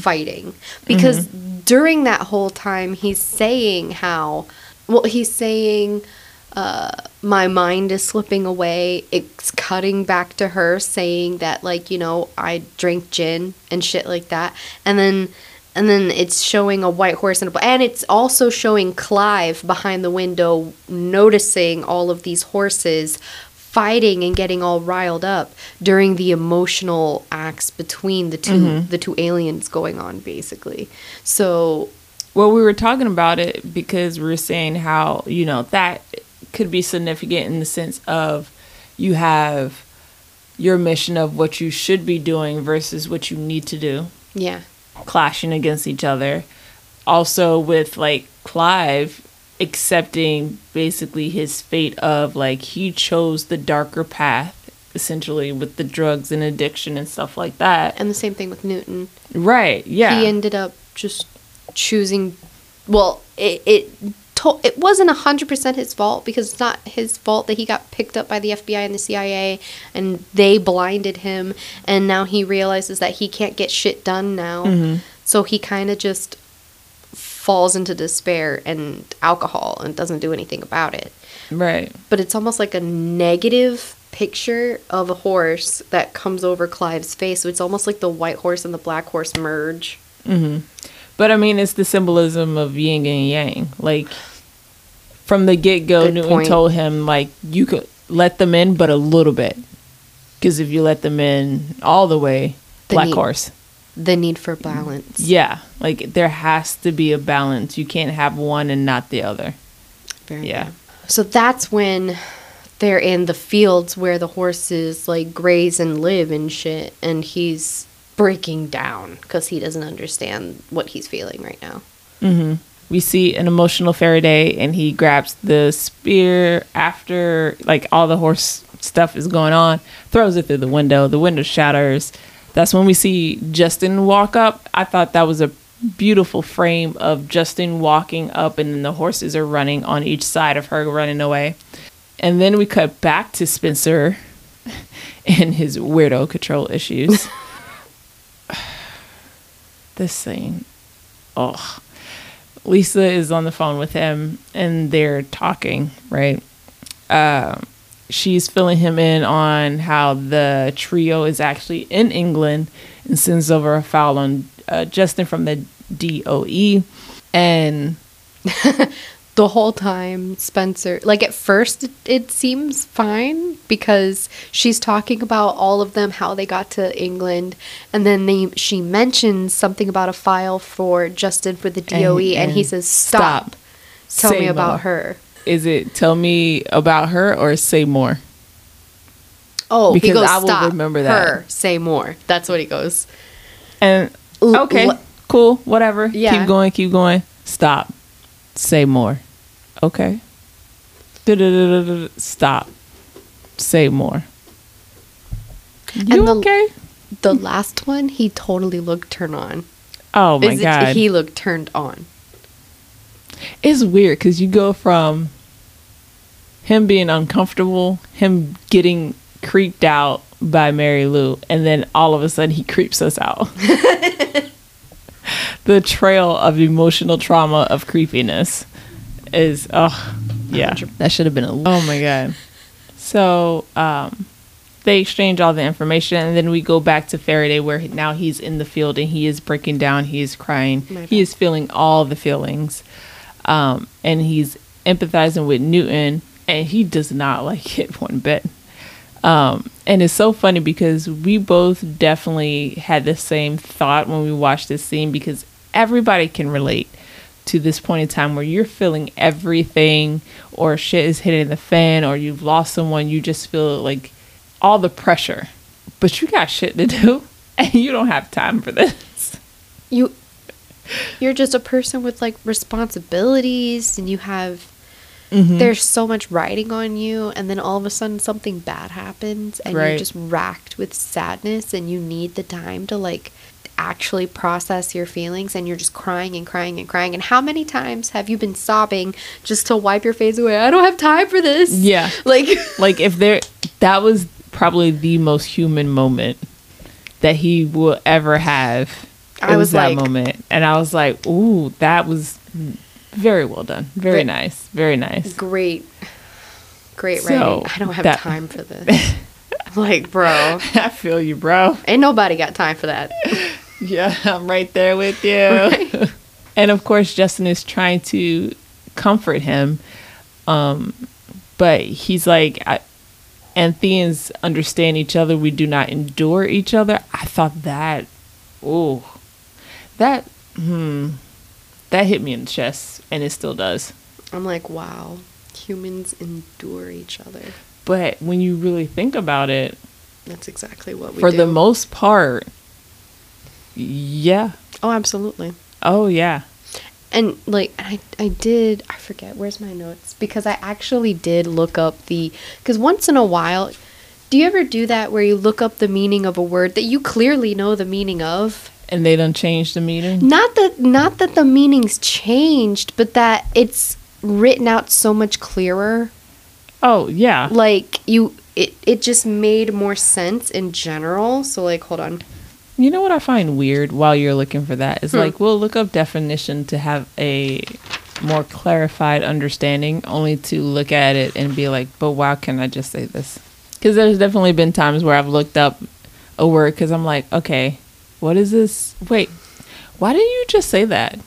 fighting. Because during that whole time he's saying how well he's saying uh, my mind is slipping away. It's cutting back to her saying that like you know I drink gin and shit like that, and then and then it's showing a white horse and a, and it's also showing Clive behind the window noticing all of these horses fighting and getting all riled up during the emotional acts between the 2 mm-hmm. the two aliens going on basically. So Well, we were talking about it because we were saying how, you know, that could be significant in the sense of you have your mission of what you should be doing versus what you need to do, yeah. Clashing against each other. Also, with like Clive accepting basically his fate of like he chose the darker path essentially with the drugs and addiction and stuff like that. And the same thing with Newton. Right. Yeah. he ended up just choosing well it it to, it wasn't 100% his fault because it's not his fault that he got picked up by the FBI and the CIA and they blinded him. And now he realizes that he can't get shit done now. Mm-hmm. So he kind of just falls into despair and alcohol and doesn't do anything about it. Right. but it's almost like a negative picture of a horse that comes over Clive's face. So it's almost like the white horse and the black horse merge mm-hmm. But I mean, it's the symbolism of yin and yang. Like from the get go, Good Newton point. told him like you could let them in, but a little bit, because if you let them in all the way, The black need- horse. the need for balance Yeah, like there has to be a balance. You can't have one and not the other. Very Yeah. good. So that's when they're in the fields where the horses like graze and live and shit, and he's breaking down because he doesn't understand what he's feeling right now. Mm-hmm. we see an emotional Faraday and he grabs the spear after like all the horse stuff is going on, throws it through the window. The window shatters. That's when we see Justin walk up. I thought that was a beautiful frame of Justin walking up and then the horses are running on each side of her running away. And then we cut back to Spencer and his weirdo control issues. this scene. Oh. Lisa is on the phone with him and they're talking, right? Um, she's filling him in on how the trio is actually in England and sends over a file on uh, Justin from the DOE. And The whole time, Spencer, like at first, it, it seems fine because she's talking about all of them, how they got to England, and then they she mentions something about a file for Justin for the DOE, and, he and says, "Stop, tell Say me about more. her." is it tell me about her or say more? Oh, he Because goes, I will "Stop, remember that." Her, say more. That's what he goes. And okay, l- cool, whatever. Yeah. Keep going, keep going. Stop. Say more. Okay. Stop. Say more. You the- okay? The last one, he totally looked turned on. Oh my Is it- god. he looked turned on. it's weird because you go from him being uncomfortable, him getting creeped out by Mary Lou, and then all of a sudden he creeps us out. the trail of emotional trauma of creepiness is oh yeah. That should have been a oh my god. So um they exchange all the information and then we go back to Faraday where now he's in the field and he is breaking down he is crying My he is feeling all the feelings. Um and he's empathizing with Newton and he does not like it one bit. Um, and it's so funny because we both definitely had the same thought when we watched this scene because everybody can relate to this point in time where you're feeling everything or shit is hitting the fan or you've lost someone, you just feel like all the pressure. But you got shit to do and you don't have time for this. You, you're just a person with like responsibilities, and you have Mm-hmm. there's so much riding on you and then all of a sudden something bad happens and Right. you're just racked with sadness and you need the time to like actually process your feelings and you're just crying and crying and crying. And how many times have you been sobbing just to wipe your face away? I don't have time for this. Yeah. like like if there that was probably the most human moment that he will ever have it I was that like- moment. And i was like ooh that was very well done. Very Ve- nice. Very nice. Great. Great So, writing. I don't have that- time for this. I'm like bro. I feel you bro. Ain't nobody got time for that yeah i'm right there with you and of course justin is trying to comfort him um but he's like I, Antheans understand each other. We do not endure each other. I thought that, oh, that, hmm, that hit me in the chest, and it still does. i'm like wow humans endure each other But when you really think about it, that's exactly what we do. for do. the most part, yeah, oh absolutely. Oh yeah, and like I, I did i forget where's my notes? Because i actually did look up the because once in a while do you ever do that where you look up the meaning of a word that you clearly know the meaning of? And they don't change the meaning. not that not that the meaning's changed but that it's written out so much clearer. Oh yeah, like you it, it just made more sense in general. So like hold on You know what I find weird while you're looking for that is Hmm. like we'll look up definition to have a more clarified understanding, only to look at it and be like, but why can I just say this? Because there's definitely been times where I've looked up a word because I'm like, okay, what is this? Wait, why didn't you just say that?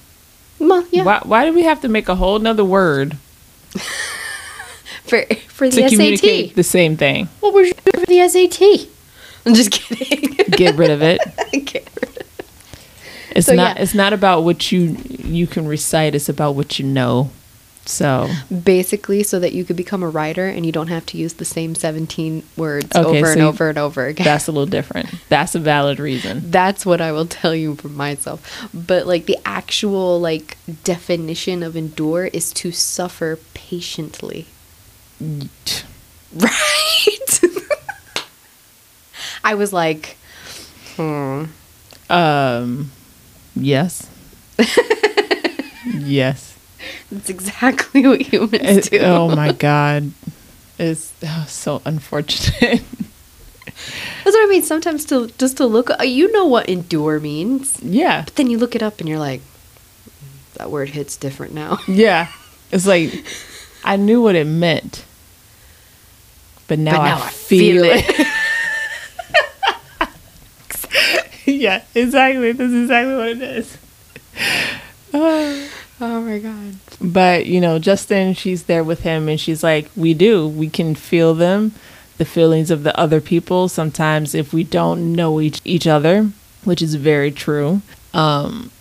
well yeah Why, why did we have to make a whole nother word for for to the communicate SAT the same thing? what was you doing for the SAT I'm just kidding Get rid of it. Okay. It's So, not. yeah. It's not about what you you can recite. It's about what you know. So Basically, so that you could become a writer and you don't have to use the same 17 words Okay, over so and you- over and over again. that's a little different. That's a valid reason. That's what I will tell you for myself. But like the actual like definition of endure is to suffer patiently. Right? I was like, hmm. Um, yes, yes. That's exactly what humans It- do. oh my god, it's oh, so unfortunate. That's what I mean. Sometimes to just to look, uh, you know what endure means, yeah, but then you look it up and you're like, that word hits different now. yeah. It's like I knew what it meant, but now, But I, now I feel, feel it. yeah, exactly. That's exactly what it is. Oh my god. But, you know, Justin, she's there with him and she's like, we do. We can feel them, the feelings of the other people. Sometimes if we don't know each, each other, which is very true. Um,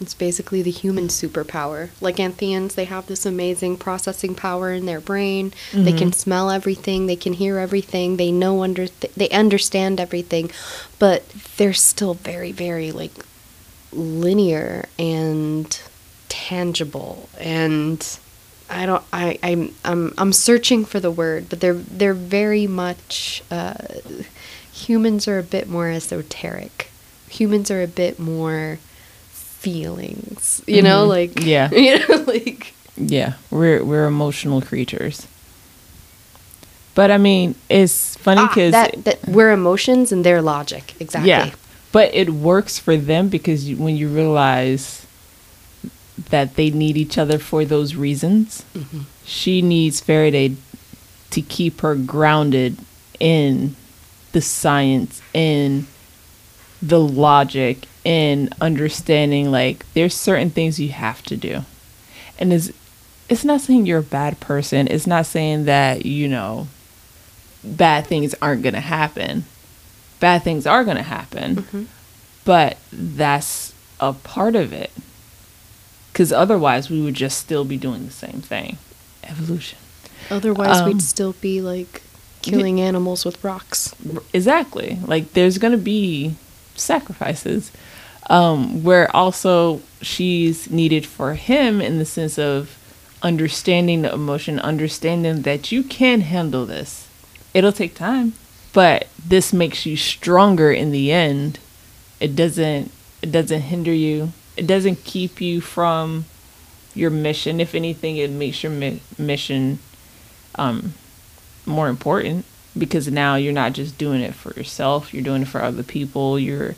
It's basically the human superpower. Like Antheans, they have this amazing processing power in their brain. They can smell everything, they can hear everything, they know under they understand everything, but they're still very very like linear and tangible and I don't I I'm I'm I'm searching for the word, but they're they're very much uh, humans are a bit more esoteric. Humans are a bit more feelings, you know, Mhm. like Yeah. you know, like yeah, we're, we're emotional creatures. But I mean, it's funny ah, because that, that we're emotions and they're logic. Exactly. Yeah, but it works for them because you, when you realize that they need each other for those reasons, Mm-hmm. she needs Faraday to keep her grounded in the science, in the logic, in understanding. Like, there's certain things you have to do, and it's it's not saying you're a bad person. It's not saying that you know bad things aren't gonna happen bad things are going to happen, Mm-hmm. but that's a part of it. Because otherwise, we would just still be doing the same thing. Evolution. Otherwise, Um, we'd still be like killing animals with rocks. Exactly. Like, there's going to be sacrifices. Um, where also she's needed for him in the sense of understanding the emotion, understanding that you can handle this. It'll take time, but this makes you stronger in the end. It doesn't it doesn't hinder you. It doesn't keep you from your mission. If anything, it makes your mi- mission um, more important because now you're not just doing it for yourself, you're doing it for other people. You're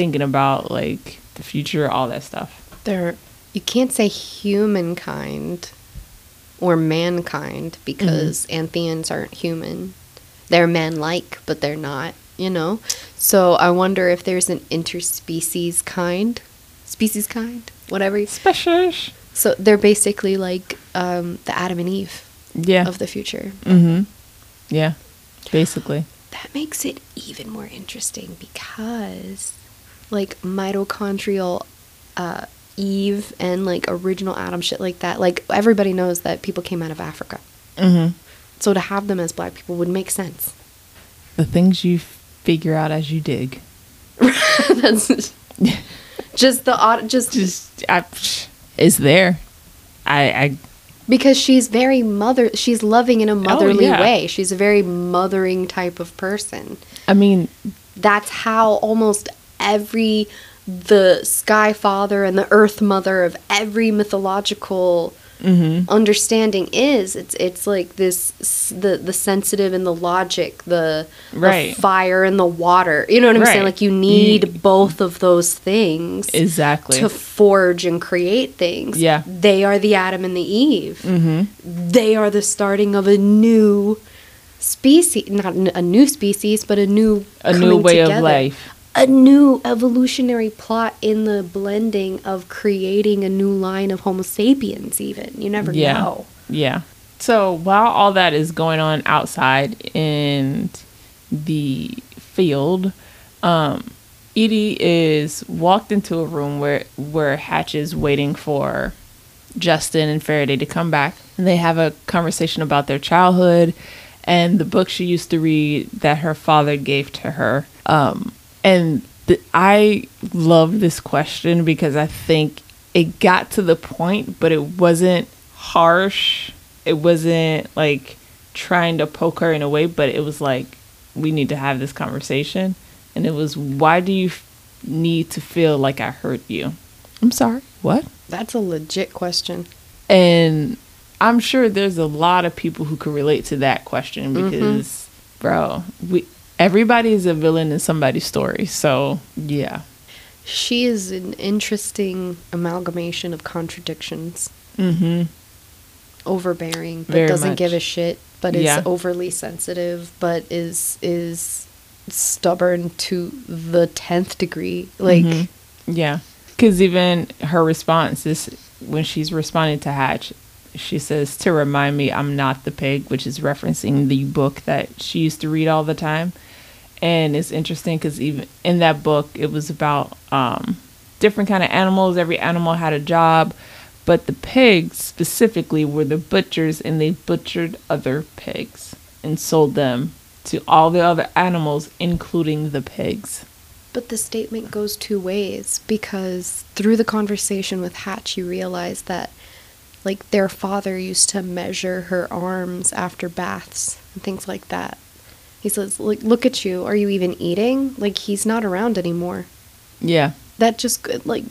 thinking about like the future, all that stuff. There, you can't say humankind or mankind because Antheans aren't human. They're man-like, but they're not. You know. So I wonder if there's an interspecies kind, species kind, whatever. Special. So they're basically like um, the Adam and Eve Yeah. of the future. Mm-hmm. Yeah. Basically. That makes it even more interesting because, like, mitochondrial uh, Eve and like original Adam shit like that. Like everybody knows that people came out of Africa, Mm-hmm. so to have them as black people would make sense. The things you figure out as you dig. That's just the odd, just, Just I, it's there. I I because she's very mother. She's loving in a motherly yeah. way. She's a very mothering type of person. I mean that's how almost every the sky father and the earth mother of every mythological Mm-hmm. understanding is it's it's like this the the sensitive and the logic the, Right. the fire and the water you know what i'm saying like you need You- both of those things exactly. to forge and create things Yeah. they are the adam and the eve mm-hmm. they are the starting of a new species not a new species but a new A new way of life. A new evolutionary plot in the blending of creating a new line of homo sapiens even you never Yeah. know Yeah. So while all that is going on outside in the field, um, Edie is walked into a room where where Hatch is waiting for Justin and Faraday to come back, and they have a conversation about their childhood and the book she used to read that her father gave to her. Um, and th- I love this question because I think it got to the point, but it wasn't harsh. It wasn't like trying to poke her in a way, but it was like, we need to have this conversation. And it was, why do you f- need to feel like I hurt you? I'm sorry. What? that's a legit question And I'm sure there's a lot of people who could relate to that question mm-hmm. because, bro, we everybody is a villain in somebody's story. So yeah. she is an interesting amalgamation of contradictions Mm-hmm. overbearing but Very doesn't give a shit but is Yeah. overly sensitive but is is stubborn to the 10th degree like Mhm. Yeah. Because even her response is when she's responding to Hatch, she says, to remind me I'm not the pig, which is referencing the book that she used to read all the time. And it's interesting because even in that book, it was about um, different kind of animals. Every animal had a job. But the pigs specifically were the butchers, and they butchered other pigs and sold them to all the other animals, including the pigs. But the statement goes two ways because through the conversation with Hatch, you realize that, like, their father used to measure her arms after baths and things like that. He says, "Like, look at you. Are you even eating? Like, he's not around anymore." Yeah. That just like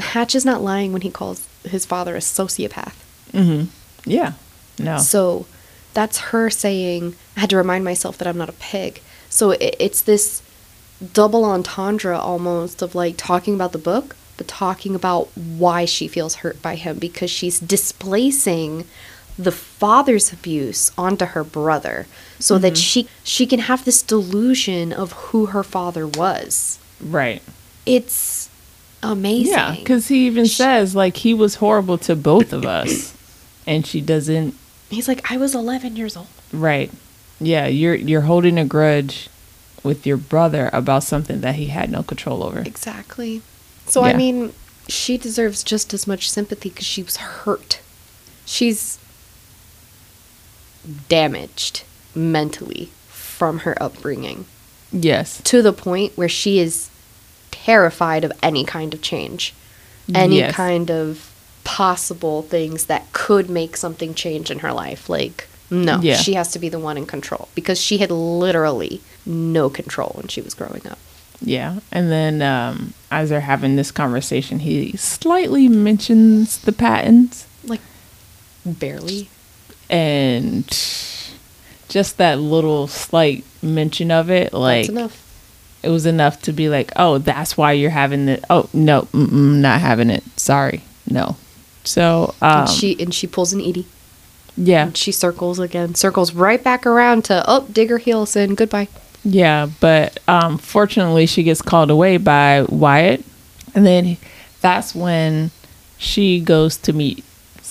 Hatch is not lying when he calls his father a sociopath. Mm-hmm. Yeah. No. So that's her saying, I had to remind myself that I'm not a pig. So it, it's this double entendre almost of like talking about the book, but talking about why she feels hurt by him because she's displacing the father's abuse onto her brother so that mm-hmm. she she can have this delusion of who her father was. right. It's amazing. Yeah, because he even Sh- says like he was horrible to both of us, and she doesn't. he's like, I was 11 years old. Right. Yeah, you're you're holding a grudge with your brother about something that he had no control over. Exactly. So I mean, she deserves just as much sympathy because she was hurt. She's damaged mentally from her upbringing Yes. to the point where she is terrified of any kind of change, any Yes. kind of possible things that could make something change in her life. Like, no, Yeah. she has to be the one in control because she had literally no control when she was growing up. Yeah. And then um, as they're having this conversation, he slightly mentions the patents Like, barely. and just that little slight mention of it, like it was enough to be like, oh, that's why you're having it. Oh, no, not having it. Sorry. No. So, um, and she and she pulls an Edie. yeah. And she circles again, circles right back around to oh, dig her heels in. Goodbye. Yeah, but um, fortunately, she gets called away by Wyatt, and then that's when she goes to meet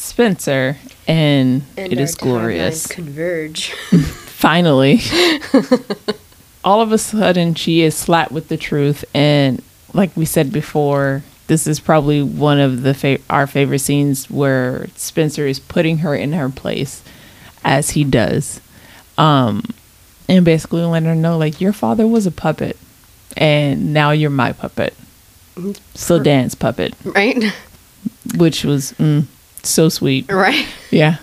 Spencer, and, it is glorious. Converge. Finally, all of a sudden, she is slapped with the truth, and like we said before, this is probably one of the fa- our favorite scenes where Spencer is putting her in her place, as he does. Um, and basically letting her know like your father was a puppet and now you're my puppet so dance puppet right. which was mm, so sweet Right. yeah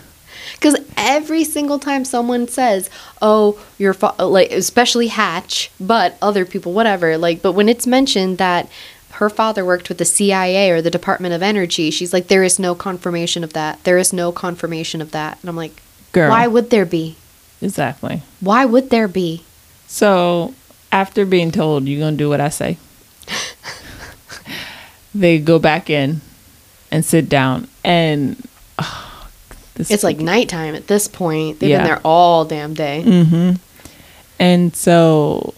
Because every single time someone says, "Oh, your fa-, like," especially Hatch, but other people, whatever, like, but when it's mentioned that her father worked with the CIA or the Department of Energy, she's like, "There is no confirmation of that. There is no confirmation of that." And I'm like, girl "Why would there be? exactly Why would there be?" so after being told you're gonna do what i say they go back in and sit down and oh, It's like nighttime at this point. They've Yeah. been there all damn day. Mm-hmm. And so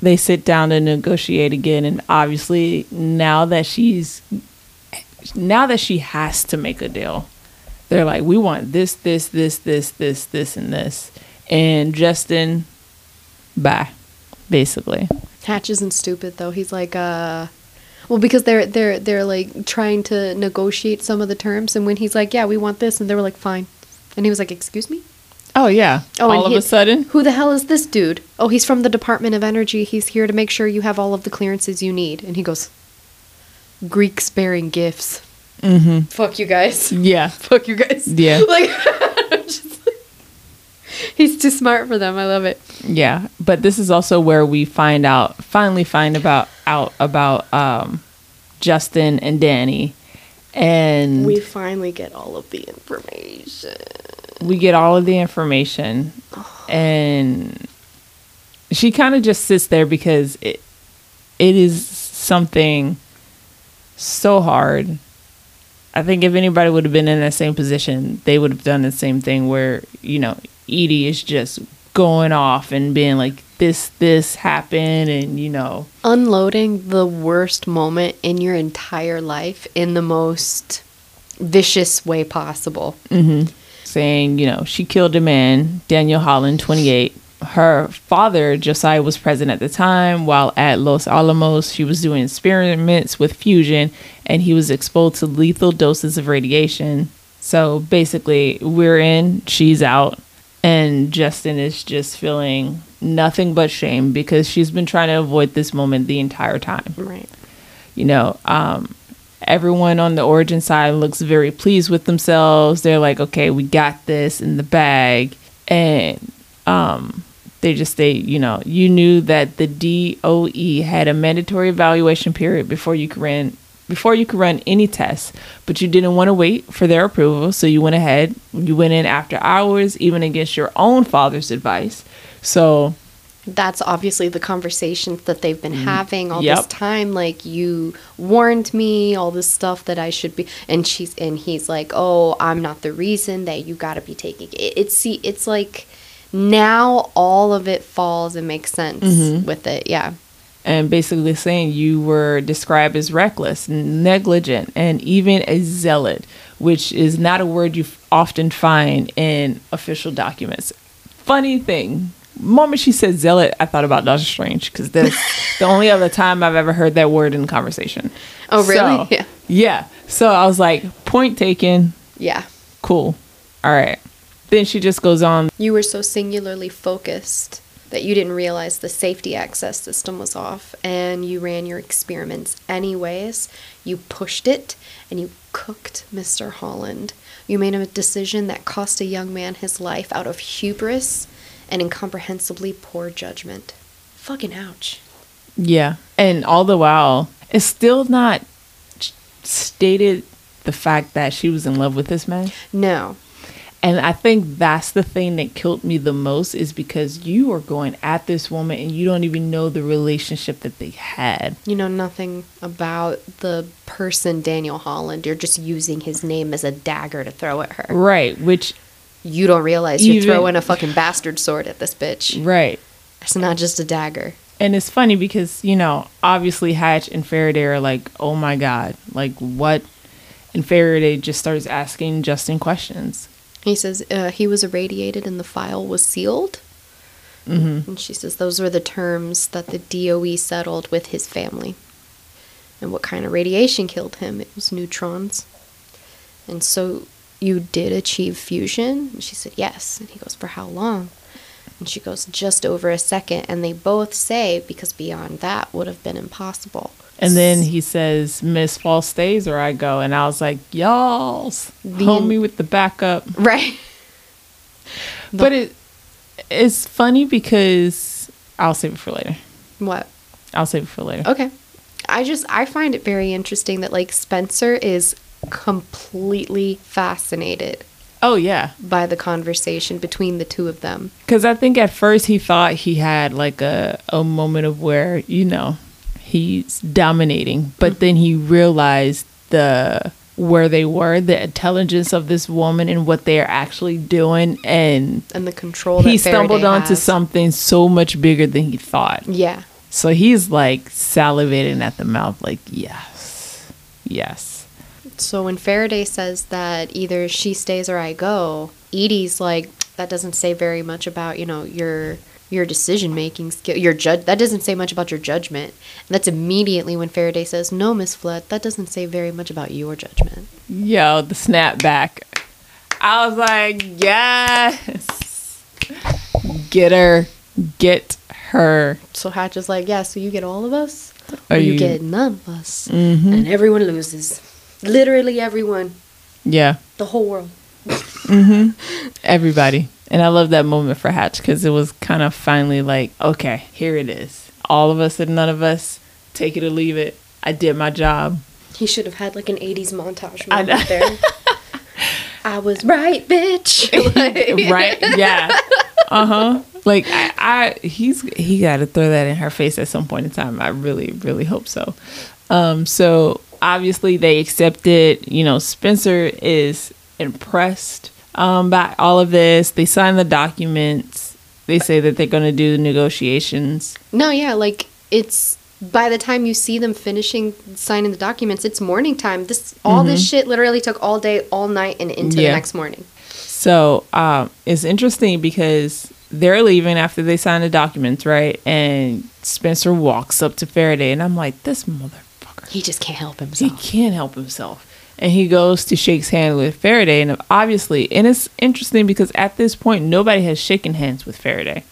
they sit down to negotiate again. And obviously, now that she's, now that she has to make a deal, they're like, we want this, this, this, this, this, this, and this. And Justin, bye, basically. Hatch isn't stupid though. He's like, uh, well, because they're they're they're like trying to negotiate some of the terms, and when he's like, "Yeah, we want this," and they were like, "Fine," and he was like, "Excuse me." Oh, yeah. Oh, All of he- a sudden, Who the hell is this dude? Oh, he's from the Department of Energy. He's here to make sure you have all of the clearances you need. And he goes, Greek sparing gifts. mm-hmm. Fuck you guys. yeah. Fuck you guys. Yeah. Like, I'm just like- he's too smart for them. I love it. Yeah, but this is also where we find out, finally find about out about um, Justin and Danny, and We finally get all of the information. we get all of the information, and she kind of just sits there because it it is something so hard. I think if anybody would have been in that same position, they would have done the same thing where, you know, Edie is just going off and being like, this, this happened, and, you know, Unloading the worst moment in your entire life in the most vicious way possible. Mm-hmm. saying, you know, she killed a man, Daniel Holland, 28. Her father, Josiah, was present at the time while at Los Alamos. She was doing experiments with fusion and he was exposed to lethal doses of radiation. So basically, we're in, she's out, and Justin is just feeling nothing but shame because she's been trying to avoid this moment the entire time. Right. you know um everyone on the origin side looks very pleased with themselves. They're like okay we got this in the bag. And um they just state you know you knew that the doe had a mandatory evaluation period before you could run before you could run any tests but you didn't want to wait for their approval so you went ahead you went in after hours even against your own father's advice so That's obviously the conversations that they've been mm-hmm. having all Yep. this time. Like you warned me, all this stuff that I should be, and she's and he's like, "Oh, I'm not the reason that you got to be taking it." It's see, it's like now all of it falls and makes sense mm-hmm. with it. Yeah, and basically saying you were described as reckless, negligent, and even a zealot, which is not a word you often find in official documents. Funny thing, moment she said zealot, I thought about Doctor Strange because that's the only other time I've ever heard that word in conversation. Oh, really? So, Yeah. Yeah. So I was like, point taken, yeah. cool. All right. Then she just goes on You were so singularly focused that you didn't realize the safety access system was off and you ran your experiments anyways. You pushed it and you cooked Mr. Holland. You made a decision that cost a young man his life out of hubris and incomprehensibly poor judgment. Fucking ouch. Yeah. And all the while, it's still not stated the fact that she was in love with this man. No. And I think that's the thing that killed me the most is because you are going at this woman and you don't even know the relationship that they had. You know nothing about the person Daniel Holland. You're just using his name as a dagger to throw at her. Right. Which, You don't realize you're Even- throwing a fucking bastard sword at this bitch. right. It's not just a dagger. And it's funny because, you know, obviously Hatch and Faraday are like, oh my God, like what? And Faraday just starts asking Justin questions. He says uh, he was irradiated and the file was sealed. Mm-hmm. And she says those were the terms that the DOE settled with his family. And what kind of radiation killed him? It was neutrons. And so you did achieve fusion? And she said, yes. And he goes, for how long? And she goes, just over a second. And they both say, because beyond that would have been impossible. And then he says, Miss Fall stays or I go. And I was like, y'all's The- homie with the backup. Right. But it it's funny because I'll save it for later. What? I'll save it for later. Okay. I just I find it very interesting that like Spencer is completely fascinated Oh yeah, by the conversation between the two of them. because I think at first he thought he had like a a moment of where you know he's dominating, but mm-hmm. then he realized the where they were, the intelligence of this woman and what they are actually doing, and And the control that he stumbled Faraday onto has. something so much bigger than he thought. Yeah. So he's like salivating at the mouth, like yes, yes. So when Faraday says that either she stays or I go, Edie's like that doesn't say very much about, you know, your your decision making skill your judge that doesn't say much about your judgment. And that's immediately when Faraday says, No, Miss Flood, that doesn't say very much about your judgment. Yo, the snapback. I was like, yes. Get her. Get her. So Hatch is like, Yeah, so you get all of us? Or you, you- get none of us. Mm-hmm. And everyone loses. Literally everyone. Yeah, The whole world. Everybody. And I love that moment for Hatch because it was kind of finally like, okay, here it is. All of us and none of us. Take it or leave it. I did my job. He should have had like an 80s montage I moment know. there. I was right, bitch. Like- right? Yeah. Uh huh. Like I, I, he's he got to throw that in her face at some point in time. I really, really hope so. Um, so obviously they accepted. You know, Spencer is impressed um, by all of this. They sign the documents. They say that they're going to do the negotiations. No, yeah, like it's by the time you see them finishing signing the documents, it's morning time. This all this shit literally took all day, all night, and into Yeah. the next morning. So um, it's interesting because they're leaving after they sign the documents, right? And Spencer walks up to Faraday, and I'm like, this motherfucker. He just can't help himself. He can't help himself. And he goes to shakes hand with Faraday. And obviously, and it's interesting because at this point, nobody has shaken hands with Faraday.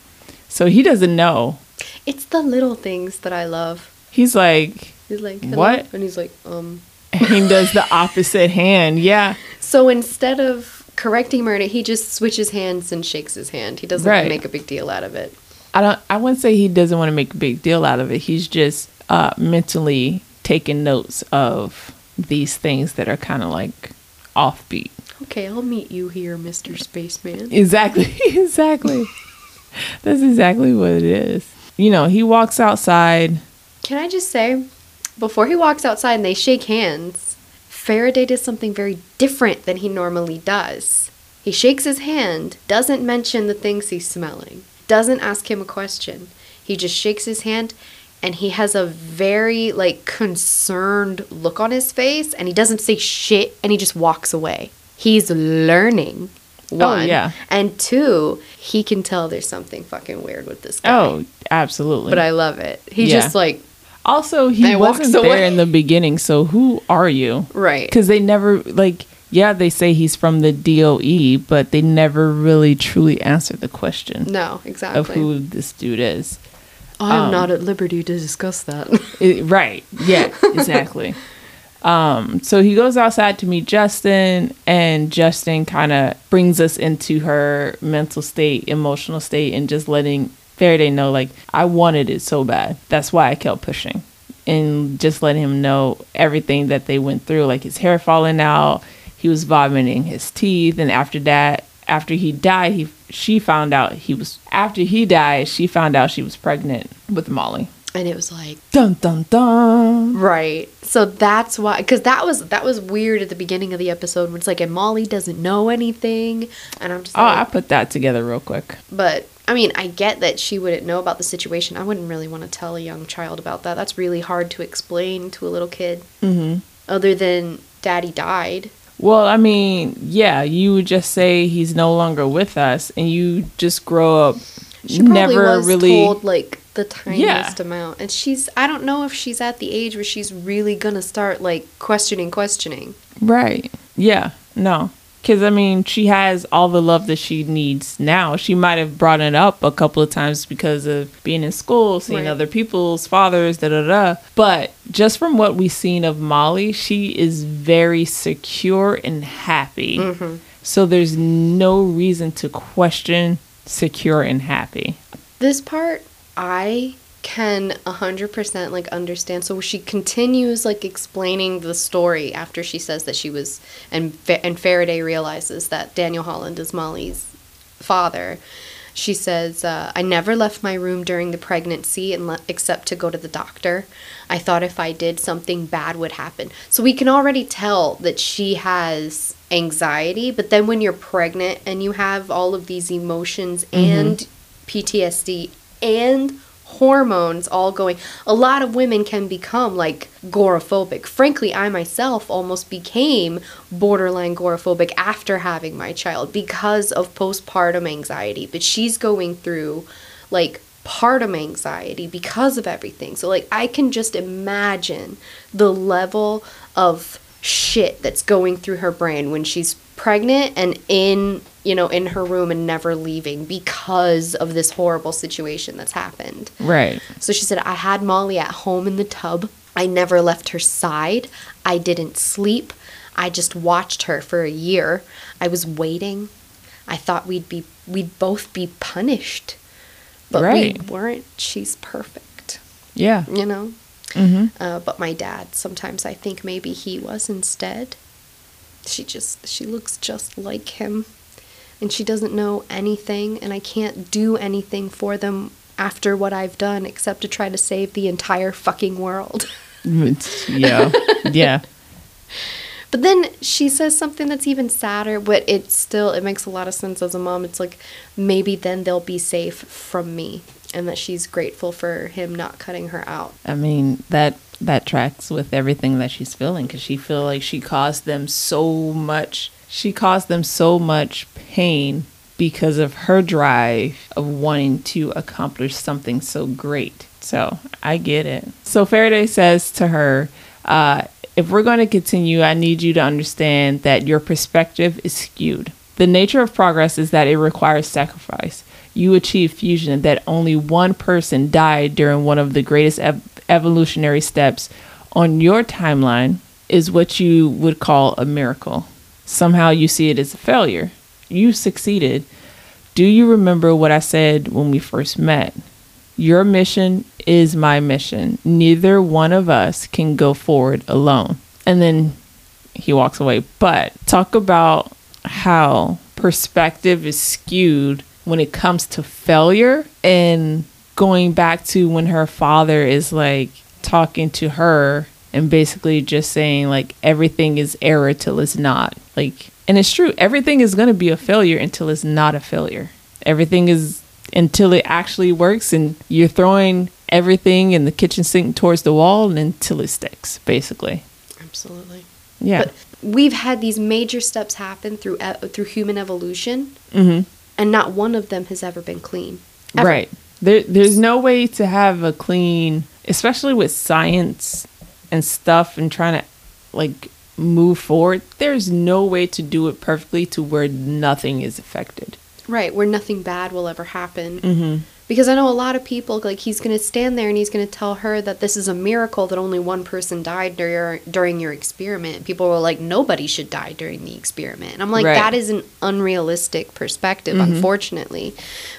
So he doesn't know. It's the little things that I love. He's like, He's like, Hello? What? And he's like, um. and he does the opposite hand. Yeah. So instead of correcting Murder, he just switches hands and shakes his hand. He doesn't Right. make a big deal out of it. I don't, I wouldn't say he doesn't want to make a big deal out of it. He's just uh, mentally taking notes of these things that are kind of like offbeat. Okay, I'll meet you here, Mr. Spaceman. Exactly. exactly. That's exactly what it is. You know, he walks outside. Can I just say, before he walks outside and they shake hands, Faraday does something very different than he normally does. He shakes his hand, doesn't mention the things he's smelling, doesn't ask him a question. He just shakes his hand and he has a very like concerned look on his face and he doesn't say shit and he just walks away. He's learning. Oh, one. yeah. And two, he can tell there's something fucking weird with this guy. Oh, absolutely. But I love it. He Yeah. just like also he wasn't there away. in the beginning, so who are you? right. Because they never like yeah, they say he's from the DOE, but they never really truly answered the question No, exactly. of exactly. who this dude is. I am um, not at liberty to discuss that. It- right. Yeah, exactly. um, so he goes outside to meet Justin, and Justin kind of brings us into her mental state, emotional state, and just letting Faraday know, like, I wanted it so bad. That's why I kept pushing. And just letting him know everything that they went through, like his hair falling out, he was vomiting his teeth, and after that, after he died, he she found out he was after he died, she found out she was pregnant with Molly. and it was like, Dun dun dun. right. So that's why, because that was that was weird at the beginning of the episode when it's like, and Molly doesn't know anything, and I'm just Oh, like, I put that together real quick. But I mean, I get that she wouldn't know about the situation. I wouldn't really want to tell a young child about that. That's really hard to explain to a little kid. hmm Other than daddy died. Well, I mean, yeah, you would just say he's no longer with us, and you just grow up She never was really. told like the tiniest amount, and she's. I don't know if she's at the age where she's really gonna start like questioning, questioning. Right. Yeah. No. Because, I mean, she has all the love that she needs now. She might have brought it up a couple of times because of being in school, seeing Right. other people's fathers, da da da. But just from what we've seen of Molly, she is very secure and happy. Mm-hmm. So there's no reason to question secure and happy. This part, I can 100% like understand. So she continues like explaining the story after she says that she was and and Faraday realizes that Daniel Holland is Molly's father. She says uh, I never left my room during the pregnancy unle- except to go to the doctor. I thought if I did something bad would happen. So we can already tell that she has anxiety but then when you're pregnant and you have all of these emotions and PTSD and hormones all going. A lot of women can become like agoraphobic. Frankly, I myself almost became borderline agoraphobic after having my child because of postpartum anxiety. But she's going through like partum anxiety because of everything. So like I can just imagine the level of shit that's going through her brain when she's pregnant and in you know in her room and never leaving because of this horrible situation that's happened Right. so she said i had molly at home in the tub i never left her side i didn't sleep i just watched her for a year i was waiting i thought we'd be we'd both be punished but Right. we weren't she's perfect Yeah. you know hmm uh, but my dad, sometimes I think maybe he was instead. She just, she looks just like him. And she doesn't know anything, and I can't do anything for them after what I've done except to try to save the entire fucking world. Mm, yeah. yeah. But then she says something that's even sadder, but it still it makes a lot of sense as a mom. It's like maybe then they'll be safe from me and that she's grateful for him not cutting her out. I mean that that tracks with everything that she's feeling because she feel like she caused them so much. She caused them so much pain because of her drive of wanting to accomplish something so great. So I get it. So Faraday says to her, uh, "If we're going to continue, I need you to understand that your perspective is skewed." The nature of progress is that it requires sacrifice. You achieve fusion that only one person died during one of the greatest ev- evolutionary steps on your timeline is what you would call a miracle. Somehow you see it as a failure. You succeeded. Do you remember what I said when we first met? Your mission is my mission. Neither one of us can go forward alone. And then he walks away. But talk about how perspective is skewed when it comes to failure and going back to when her father is like talking to her and basically just saying like everything is error till it's not. Like and it's true, everything is going to be a failure until it's not a failure. Everything is until it actually works and you're throwing everything in the kitchen sink towards the wall and until it sticks, basically. Absolutely. Yeah. But we've had these major steps happen through e- through human evolution, mhm. and not one of them has ever been clean. Ever. Right. There, there's no way to have a clean, especially with science and stuff and trying to like move forward, there's no way to do it perfectly to where nothing is affected. Right, where nothing bad will ever happen. Mm-hmm. Because I know a lot of people, like, he's going to stand there and he's going to tell her that this is a miracle that only one person died dur- during your experiment. People were like, nobody should die during the experiment. And I'm like, Right. that is an unrealistic perspective, unfortunately.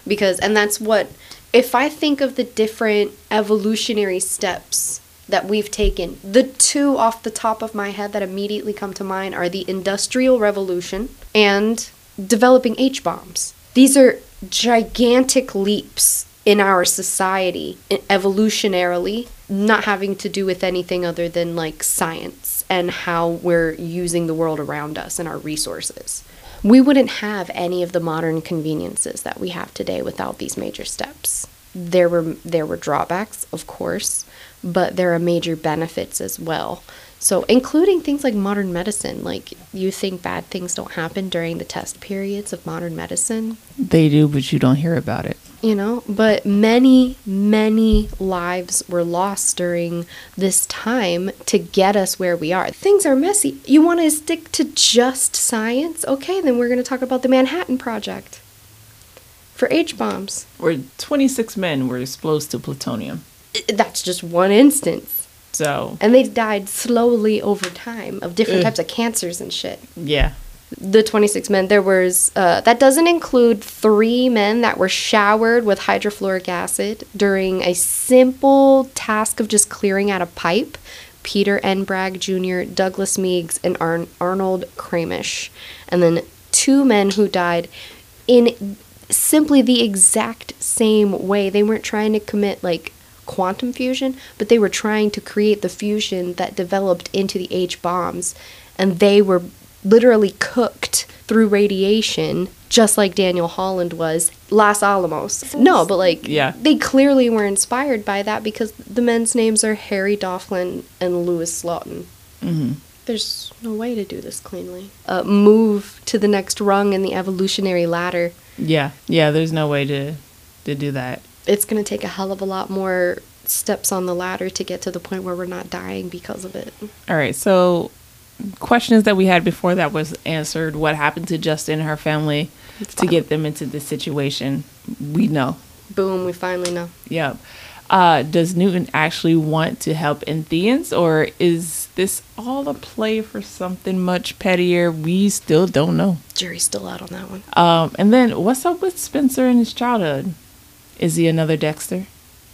Because, and that's what, if I think of the different evolutionary steps that we've taken, the two off the top of my head that immediately come to mind are the Industrial Revolution and developing H bombs. These are gigantic leaps in our society evolutionarily, not having to do with anything other than like science and how we're using the world around us and our resources. We wouldn't have any of the modern conveniences that we have today without these major steps. There were there were drawbacks, of course, but there are major benefits as well. So, including things like modern medicine, like you think bad things don't happen during the test periods of modern medicine, They do, but you don't hear about it. you know, but many, many lives were lost during this time to get us where we are. Things are messy. You want to stick to just science? Okay, then we're going to talk about the Manhattan Project for H bombs. Where 26 men were exposed to plutonium. That's just one instance. So, And they died slowly over time of different Ugh. types of cancers and shit. yeah. the 26 men there was uh, that doesn't include three men that were showered with hydrofluoric acid during a simple task of just clearing out a pipe peter n bragg jr douglas meigs and Arn- arnold kramish and then two men who died in simply the exact same way they weren't trying to commit like quantum fusion but they were trying to create the fusion that developed into the h bombs and they were literally cooked through radiation just like Daniel Holland was Los Alamos. No, but like Yeah. they clearly were inspired by that because the men's names are Harry Daghlian and Louis Slotin. hmm There's no way to do this cleanly. Uh, move to the next rung in the evolutionary ladder. Yeah. Yeah, there's no way to to do that. It's going to take a hell of a lot more steps on the ladder to get to the point where we're not dying because of it. All right. So, questions that we had before that was answered. What happened to Justin and her family to get them into this situation? We know. Boom, we finally know. Yep. Uh, does Newton actually want to help Antheans, or is this all a play for something much pettier? We still don't know. Jury's still out on that one. Um, and then what's up with Spencer in his childhood? Is he another Dexter?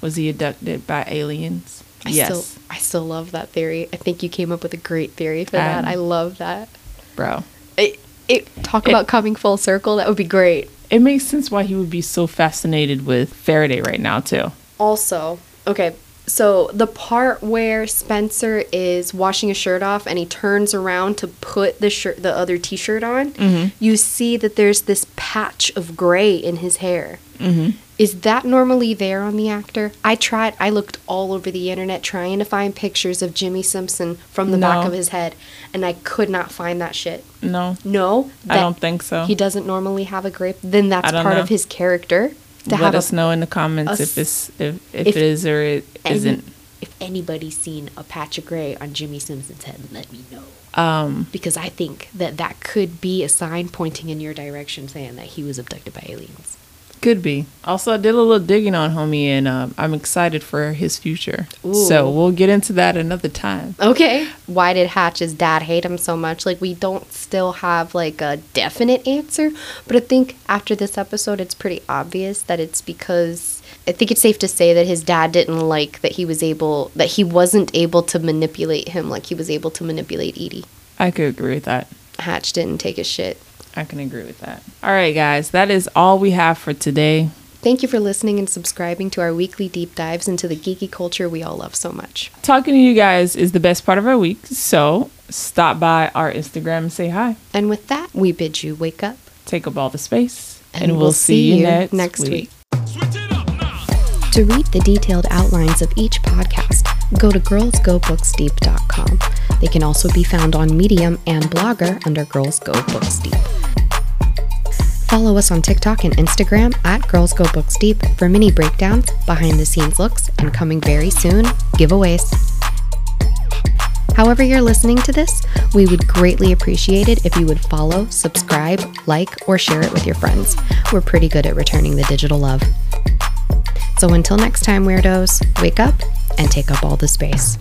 Was he abducted by aliens? I yes, still I still love that theory. I think you came up with a great theory for that. Um, I love that. bro. It, it talk It- about coming full circle. That would be great. It makes sense why he would be so fascinated with Faraday right now too. Also, okay, so the part where Spencer is washing his shirt off and he turns around to put the shirt, the other T-shirt on, you see that there's this patch of gray in his hair. Mm-hmm. Is that normally there on the actor? I tried. I looked all over the internet trying to find pictures of Jimmy Simpson from the back of his head, and I could not find that shit. No, No, I don't think so. He doesn't normally have a grape. Then that's part know. of his character to Let have us a, know in the comments a if it's if, if, if it is or it isn't. If anybody's seen a patch of gray on Jimmy Simpson's head, let me know. Um, Because I think that that could be a sign pointing in your direction saying that he was abducted by aliens. Could be. Also, I did a little digging on homie, and um, I'm excited for his future. So we'll get into that another time. Okay. Why did Hatch's dad hate him so much? Like, we don't still have, like, a definite answer. But I think after this episode, it's pretty obvious that it's because I think it's safe to say that his dad didn't like that he was able, that he wasn't able to manipulate him like he was able to manipulate Edie. I could agree with that. Hatch didn't take his shit. I can agree with that. All right, guys, that is all we have for today. Thank you for listening and subscribing to our weekly deep dives into the geeky culture we all love so much. Talking to you guys is the best part of our week. So stop by our Instagram and say hi. And with that, we bid you wake up. Take up all the space, and, we'll, see, you next, week. To read the detailed outlines of each podcast, go to girlsgobooksdeep.com. They can also be found on Medium and Blogger under Girls Go Books Deep. Follow us on TikTok and Instagram at Girls Go Books Deep for mini breakdowns, behind the scenes looks, and coming very soon, giveaways. However, you're listening to this, we would greatly appreciate it if you would follow, subscribe, like, or share it with your friends. We're pretty good at returning the digital love. So until next time, weirdos, wake up and take up all the space.